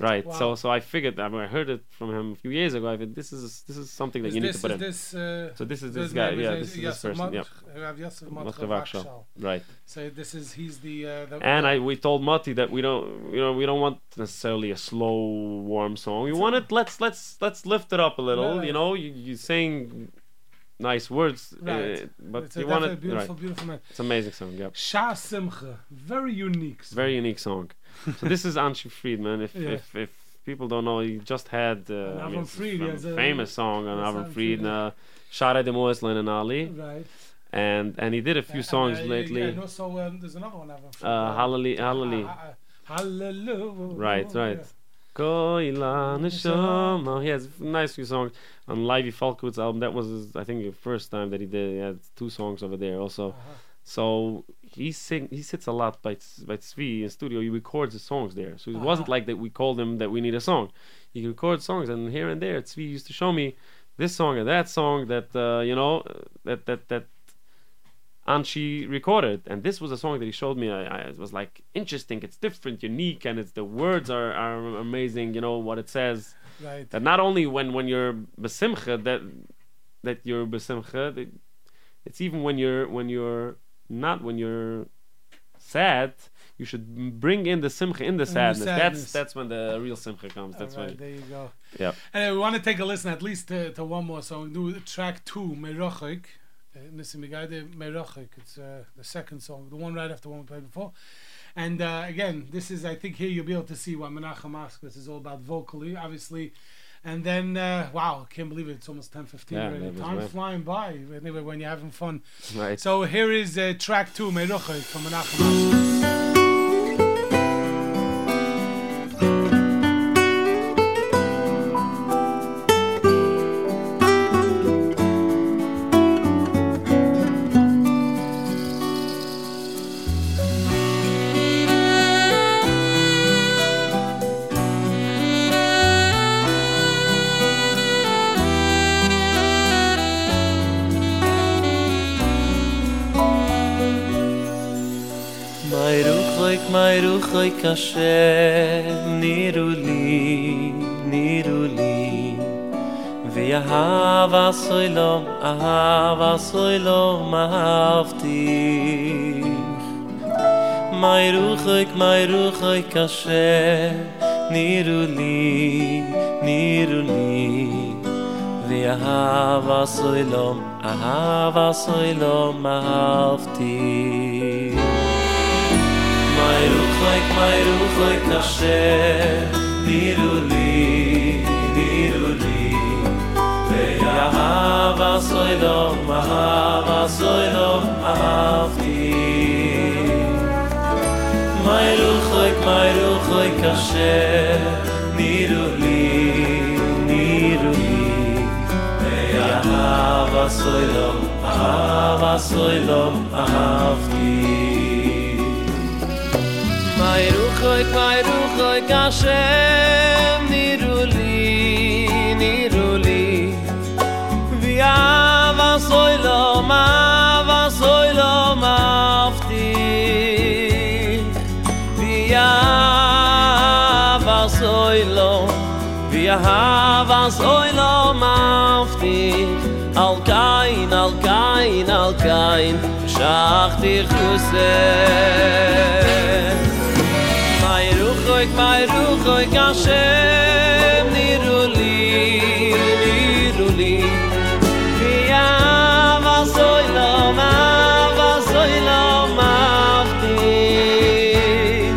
Right. Wow. So so I figured. I, mean, I heard it from him a few years ago. I said this is this is something that Is you need to put in. this, uh, so this is his this guy. Yeah. This is this person. Mot- Yep. Rav Yosef Motke Motke Vakshal. Vakshal. Right. So this is he's the uh, the And I we told Mati that we don't you know we don't want necessarily a slow warm song. We want it let's let's let's lift it up a little. You know, you you saying nice words, Right. uh, but It's a you want it beautiful, right. beautiful man. It's an amazing song. Yeah. Shah Simcha, very unique. song. Very unique song. so this is Anshi Friedman. If Yeah. if if people don't know, he just had uh, I mean, Fried, a he has a- famous song on Avram Fried, uh, Shara de Moeslen and Ali, Right. and and he did a few songs Uh, lately. Yeah, and also um, there's another one. Avram Fried. Uh, Hallelujah, Hallelujah. Uh, uh, Hallelujah. Right, right. Koila Neshama. He has a nice few songs on Levy Falkowitz's album. That was, his, I think, the first time that he did. He had two songs over there also. So he sing, he sits a lot by by Tzvi in studio. He records his songs there. So it wasn't like that. We called him that we need a song. He records songs, and here and there, Tzvi used to show me this song and that song that uh, you know that that that and she recorded. And this was a song that he showed me. I, I it was like interesting. It's different, unique, and it's the words are, are amazing. You know what it says. Right. That not only when when you're besimcha that that you're besimcha. that- It's even when you're when you're not when you're sad. You should bring in the simcha in the sadness. sadness. That's that's when the real simcha comes. That's All right, when. there you go. Yep. And we want to take a listen at least to, to one more song. Do track two, Listen, Merochik. It's uh, the second song, the one right after the one we played before. And uh, again, this is, I think, here you'll be able to see what Menachem Moskowitz is all about vocally, obviously. And then, uh, wow, I can't believe it. It's almost 10 15 Yeah, already. that was Time flying by. Anyway, when you're having fun. Right. So here is uh, track two, Merochik from Menachem Moskowitz. אוי קשה, נירו לי, נירו לי, ואהב עשוי לום, אהב עשוי לום, אהבתי. מי רוחק, מי רוחק קשה, נירו לי, נירו לי, ואהב עשוי לום, אהב עשוי אהבתי. like mei Ruchlek, Nashe, Niru li, Niru li. Ve'ahava soidom, ahava soidom, ahavti. Mei Ruchlek, mei Ruchlek, Nashe, Niru li, Niru li. Ve'ahava soidom, ahava soidom, ahavti. Ve'ahava soidom, ahava soidom. khoy khoy ru khoy ka niruli niruli. Vi ava soy lo ma va soy lo ma fti vi ava soy lo vi ava soy lo ma fti al kain al kain al kain shachti khuse ruhig, mein Ruch, ruhig, Hashem, niruli, niruli. Wie Ava, so ilom, Ava, so ilom, auf dich.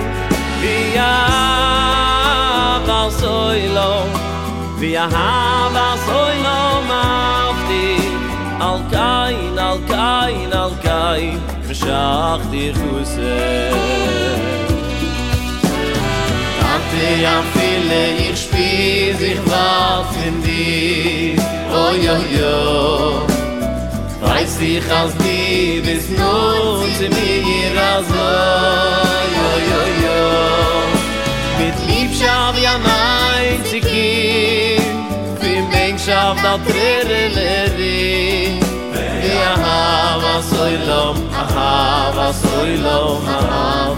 Wie Ava, so lo wie Ava, so ilom, auf dich. Al-Kain, Al-Kain, Al-Kain, Geschacht dich, Hussein. de am viele ich spiel sich wart in di o jo jo weiß ich als di bis nur zu mir als jo jo jo mit Liebschaft ja mein zu kim für menschaf da trillerin Ja, was soll lo, aha, was soll lo, aha,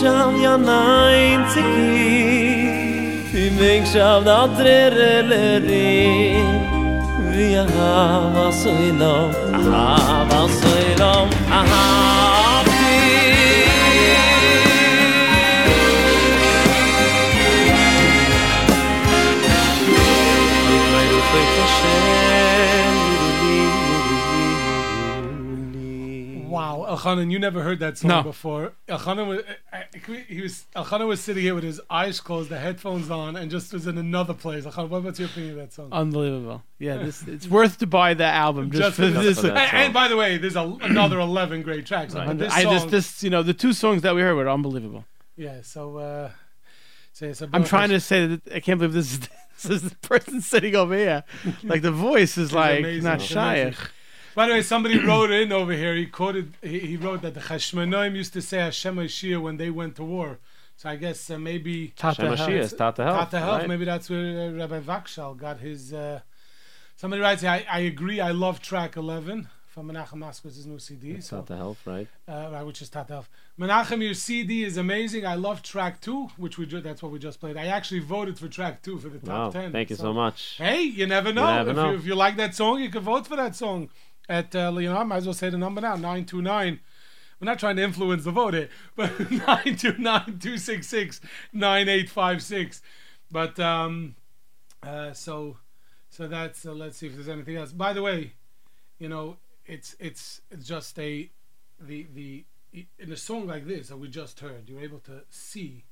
sham ya nein tsiki gehen Wie sham da drehe lehre Wie aha, was soll ich noch? Aha. Elchanan, you never heard that song No. before. Elchanan was, eh, eh, eh, I, I- he was Elchanan was sitting here with his eyes closed, the headphones on, and just was in another place. Elchanan, what, what's your opinion of that song? Unbelievable. Yeah, this it's worth to buy the album just, Just for for this. and, and by the way, there's a, another 11 great tracks. but this I song, just this you know the two songs that we heard were unbelievable. yeah. So, uh, so, so I'm trying to say that I can't believe this is this is the person sitting over here. Like the voice is like amazing. not shy. Amazing. By the way, somebody wrote in over here. He quoted. He, he wrote that the Chashmonaim used to say Hashem Shia when they went to war. So I guess uh, maybe Tata Hashem Hell. Mashiach is Tata Health, Tata Health. right? Maybe that's where uh, Rabbi Vakshal got his. Uh, somebody writes, I, I agree. I love track 11 from Menachem Moskowitz' new CD. So, Tata Health, right? uh, right, which is Tata Health. Menachem, your CD is amazing. I love track two, which we ju- that's what we just played. I actually voted for track two for the top Wow, 10. thank you so much. Hey, you never know. never if, know. You, if you like that song, you can vote for that song. At uh, I might as well say the number now: nine two nine. We're not trying to influence the vote here, but nine two nine two six six nine eight five six. But um, uh, so so that's uh, let's see if there's anything else. By the way, you know, it's it's it's just a the the in a song like this that we just heard, you're able to see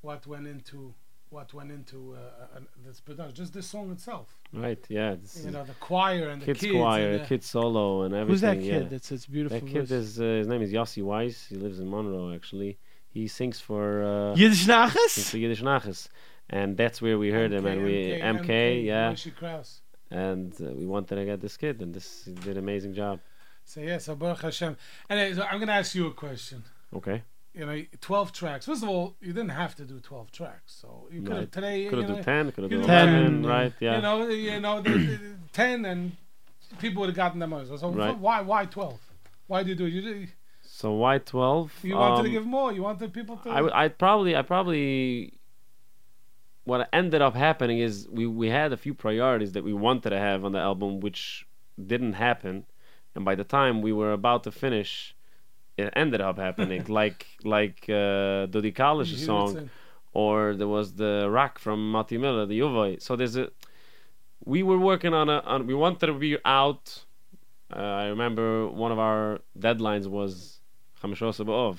what went into what went into uh, uh, this production, just this song itself. Right, yeah. You know, the choir and the kids, kids. choir, and the, kids solo, and everything. Who's that yeah. kid? That's it's beautiful. That kid is uh, his name is Yossi Weiss. He lives in Monroe actually. He sings for uh, Yiddish Nachas. For Yiddish Nachas, and that's where we heard him. And we MK, yeah, Krauss. and uh, we wanted to get this kid, and this he did an amazing job. So yeah, so Baruch Hashem. Anyway, so I'm gonna ask you a question. Okay, You know, 12 tracks. First of all, you didn't have to do 12 tracks, so you could have Right. today. Could have do know, 10, could have you do could 11, do- right, yeah. You know, you know, the, the, 10 and people would have gotten them out. So Right. why why 12? Why did you do it? You did, so why twelve? you wanted to Um, give more. You wanted people to. I, I probably, I probably, what ended up happening is we, we had a few priorities that we wanted to have on the album, which didn't happen, and by the time we were about to finish, it ended up happening. like like uh, Dodi You Kalish song, or there was the Rock from Mati Miller, the Uvoi. So there's a, we were working on a, on, we wanted to be out. Uh, I remember one of our deadlines was Chamishos B'Ov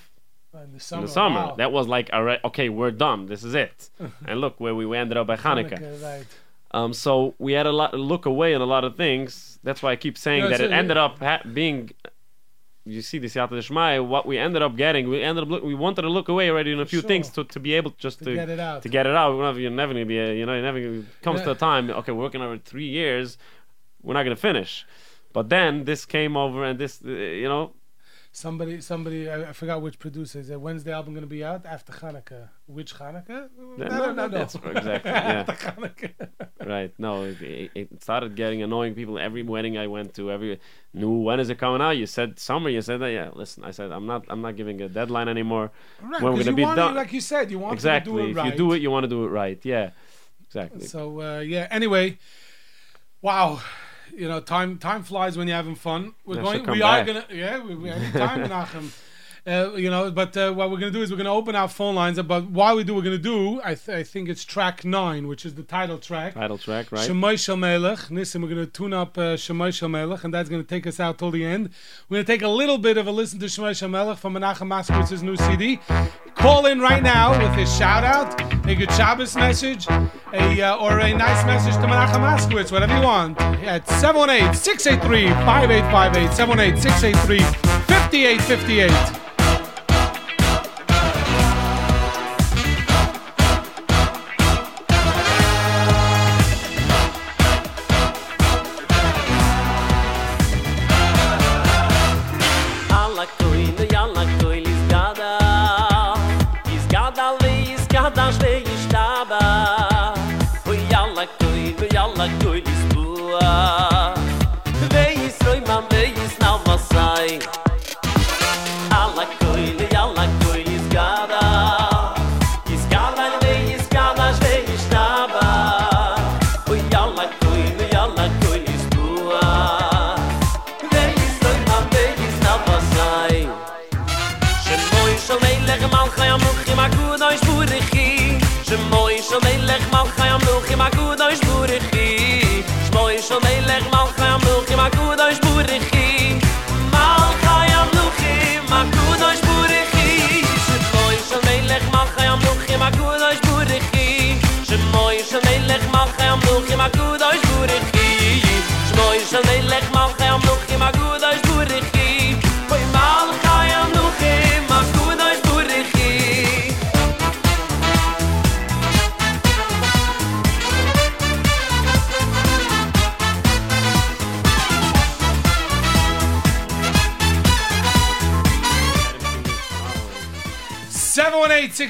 in the summer. in the summer. wow. That was like, alright, okay, we're done. This is it. and look where we ended up by Hanukkah. Hanukkah, right. Um, so we had a lot look away on a lot of things. That's why I keep saying No, that so- it ended up ha- being. You see the Siyata Deshmai, what we ended up getting, we ended up look, we wanted to look away already in a few Sure. things to, to be able just To to, get it out. To get it out. Never, you're never gonna be, a, you know, you're never gonna, comes Yeah. to a time. Okay, we're working over three years, we're not gonna finish. But then this came over, and this, uh, you know, Somebody, somebody, I, I forgot which producer said, when's the album going to be out? After Hanukkah. Which Hanukkah? No, I no, know. that's exactly, yeah. After Hanukkah. Right. No, it, it, started getting annoying. People every wedding I went to, every knew when is it coming out. You said summer. You said that. Yeah. Listen, I said I'm not. I'm not giving a deadline anymore. Right, when we're gonna you be want done. it, like you said, you want exactly. to do it if right. you do it, you want to do it right. Yeah. Exactly. So uh, yeah. Anyway, Wow. You know, time time flies when you're having fun. We're going. We are gonna. Yeah, we, we have time, Menachem. Uh, you know, but uh, what we're gonna do is we're gonna open our phone lines. But while we do, we're gonna do. I, th- I think it's track nine, which is the title track. Title track, right? Shemai Shel Melech. Listen, we're going to tune up uh, Shemai Shel Melech, and that's going to take us out till the end. We're going to take a little bit of a listen to Shemai Shel Melech from Menachem Moskowitz's new CD. Call in right now with his shout out, a good Shabbos message, a uh, or a nice message to Menachem Moskowitz, whatever you want. At 718 683 5858, 718 683 5858.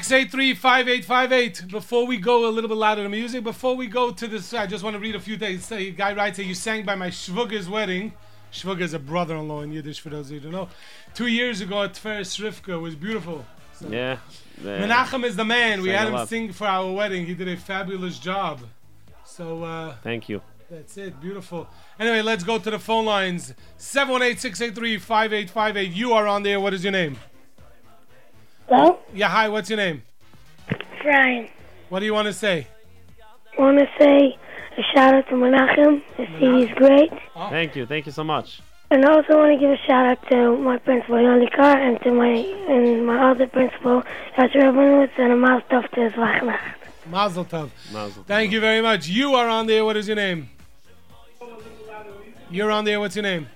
Six eight three five eight five eight. Before we go a little bit louder the music, before we go to this, I just want to read a few things. Say, guy writes here, you sang by my Shvuga's wedding. Shvuga is a brother-in-law in Yiddish, for those of you who don't know. Two years ago at Tveres Rivka was beautiful. So- Yeah. yeah. Menachem is the man. We had him sing for our wedding. He did a fabulous job. So uh, Thank you. that's it. Beautiful. Anyway, let's go to the phone lines. 718-683-5858. You are on there. What is your name? Hello? Yeah, hi. What's your name? Brian. What do you want to say? want to say a shout out to Menachem. The CD is great. Oh. Thank you. Thank you so much. And I also want to give a shout out to my principal, Yoely Kar, and to my and my other principal, Yasser Rabinowitz, and a mouse stuff to his Wachnacht. Mazel tov. Mazel tov. Thank you very much. You are on there. What is your name? You're on there. What's your name?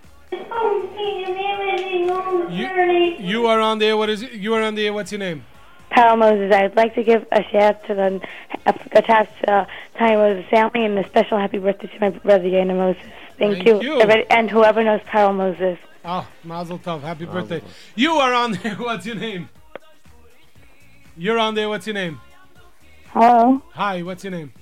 You, you are on there. What is it? You are on there. What's your name? Kyle Moses. I'd like to give a shout out to the attached uh, Tiny Moses family and a special happy birthday to my brother Yana Moses. Thank, Thank you. you. Everybody- And whoever knows Kyle Moses. Oh, Mazel tov. Happy birthday. You are on there. What's your name? You're on there. What's your name? Hello. Hi. What's your name?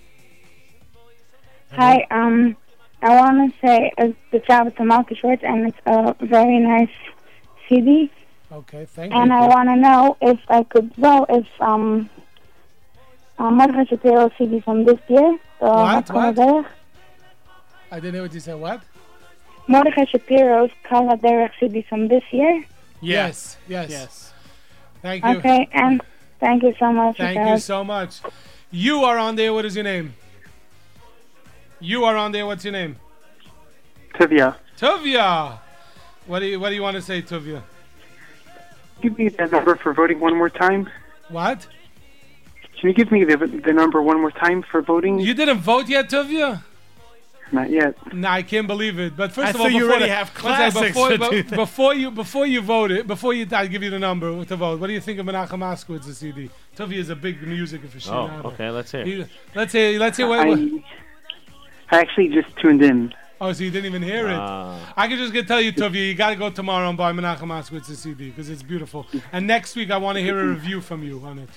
Hi. Um, I want to say a good job with the Malka Shorts, and it's a very nice CD. Okay. Thank and you. And I want to know if I could know if um, uh, Mordechai Shapiro CD from this year. The What? Kol What? HaDerech. I didn't hear what you said. What? Mordechai Shapiro's Kol HaDerech CD from this year. Yes. Yes. Yes. Thank you. Okay, and thank you so much. Thank you guys. so much. You are on there. What is your name? You are on there. What's your name? Tivia, Tuvia. What do you What do you want to say, Tuvia? give me the number for voting one more time. What? Can you give me the the number one more time for voting? You didn't vote yet, Tuvia? Not yet. No, I can't believe it. But first I of all, you already the- have classics Before, for be- 2000. before you before you vote it, before you I give you the number to vote. What do you think of Menachem Moskowitz's CD? Tuvia is a big music aficionado. Oh, okay. Let's hear. He- let's hear. Let's hear. What, what, I, I actually just tuned in. oh, so you didn't even hear it. Ah. I can just get tell you, Tuvia, you got to go tomorrow and buy Menachem Moskowitz's CD because it's beautiful. And next week, I want to hear a review from you on it.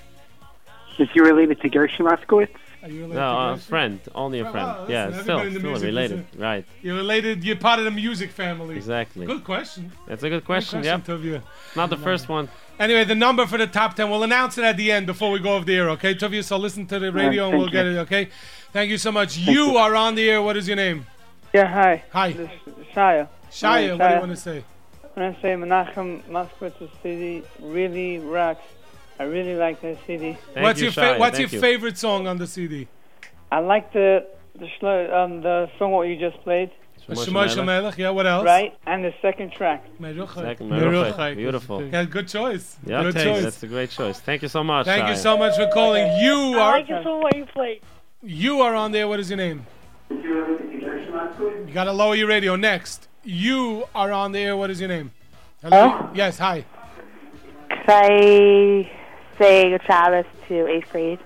Is he related to Gershon Moskowitz? Are you related No, to a friend. Only a oh, friend. Oh, well, listen, yeah, still, still related. is Right. You're related. You're part of the music family. Exactly. Good question. That's a good question. question, Yep. Tuvia. Not the first one. Anyway, the number for the top 10, we'll announce it at the end before we go off the air, okay? Tuvia, so listen to the radio and we'll get it, okay? Thank you so much. you, are on the air. What is your name? Yeah, hi. Hi. This is Shia. Shia, what do you want to say? I want to say Menachem Moskowitz's CD really rocks. I really like that CD. what's your fa- What's your favorite song on the CD? I like the the shlo- um the song what you just played. Shemai Shemelech, yeah, what else? Right, and the second track. Second, Meruchai. Beautiful. Yeah, good choice. Yeah, good choice. That's a great choice. Thank you so much. Thank you so much for calling. You I are like the song what you played. you are on there. What is your name? You gotta lower your radio. Next, you are on the air. What is your name? Hello. Yes. Hi. Could I say good Shabbos to eighth grade,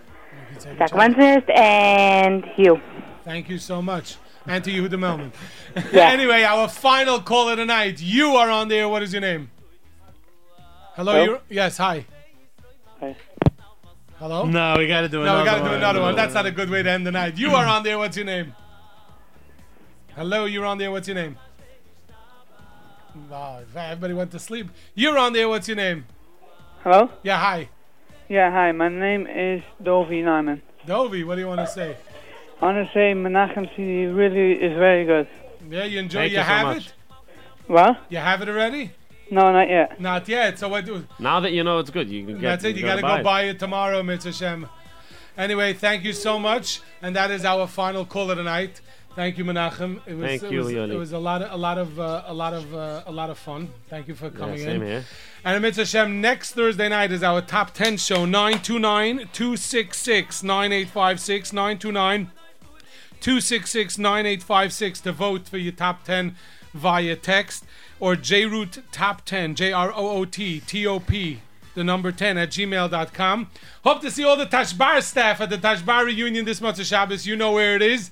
Zach Wednesday, and you? Thank you so much. And to Yehuda Melman. Yeah. anyway, our final call of the night. You are on there. What is your name? Hello. Hello? You're, yes. Hi. Hi. Hello. No, we got to do No, another we got to do one. another one. That's not a good way to end the night. You are on there. What's your name? Hello, you're on there. What's your name? Wow, everybody went to sleep. You're on there. What's your name? Hello. Yeah, hi. Yeah, hi. My name is Dovi Nyman. Dovi, what do you want to say? I want to say Menachem CD really is very good. Yeah, you enjoy. Thank you you so have much. it. What? You have it already? No, not yet. Not yet. So what? Do, Now that you know it's good, you can get. that's it. You got to go buy it tomorrow, Mitzvah Shem. Anyway, thank you so much, and that is our final caller of the night. Thank you, Menachem. It was, Thank it you, was, it was a lot of a lot of uh, a lot of uh, a lot of fun. Thank you for coming same in. here. And Mitzvah Shem, next Thursday night is our top 10 show 929 266 9856. 929 266 9856 to vote for your top 10 via text or JRoot Top 10, J R O O T T O P, the number 10 at gmail.com. Hope to see all the Tashbar staff at the Tashbar reunion this month of Shabbos. You know where it is.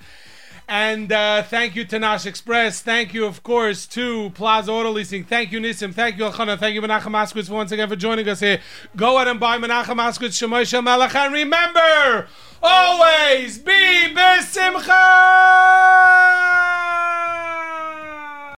And uh, thank you Tanash Express. Thank you, of course, to Plaza Auto Leasing. Thank you, Nissim. Thank you, Elchanan. Thank you, Menachem Moskowitz, once again for joining us here. Go out and buy Menachem Moskowitz, Shemoisha Melech. And remember, always be Besimcha!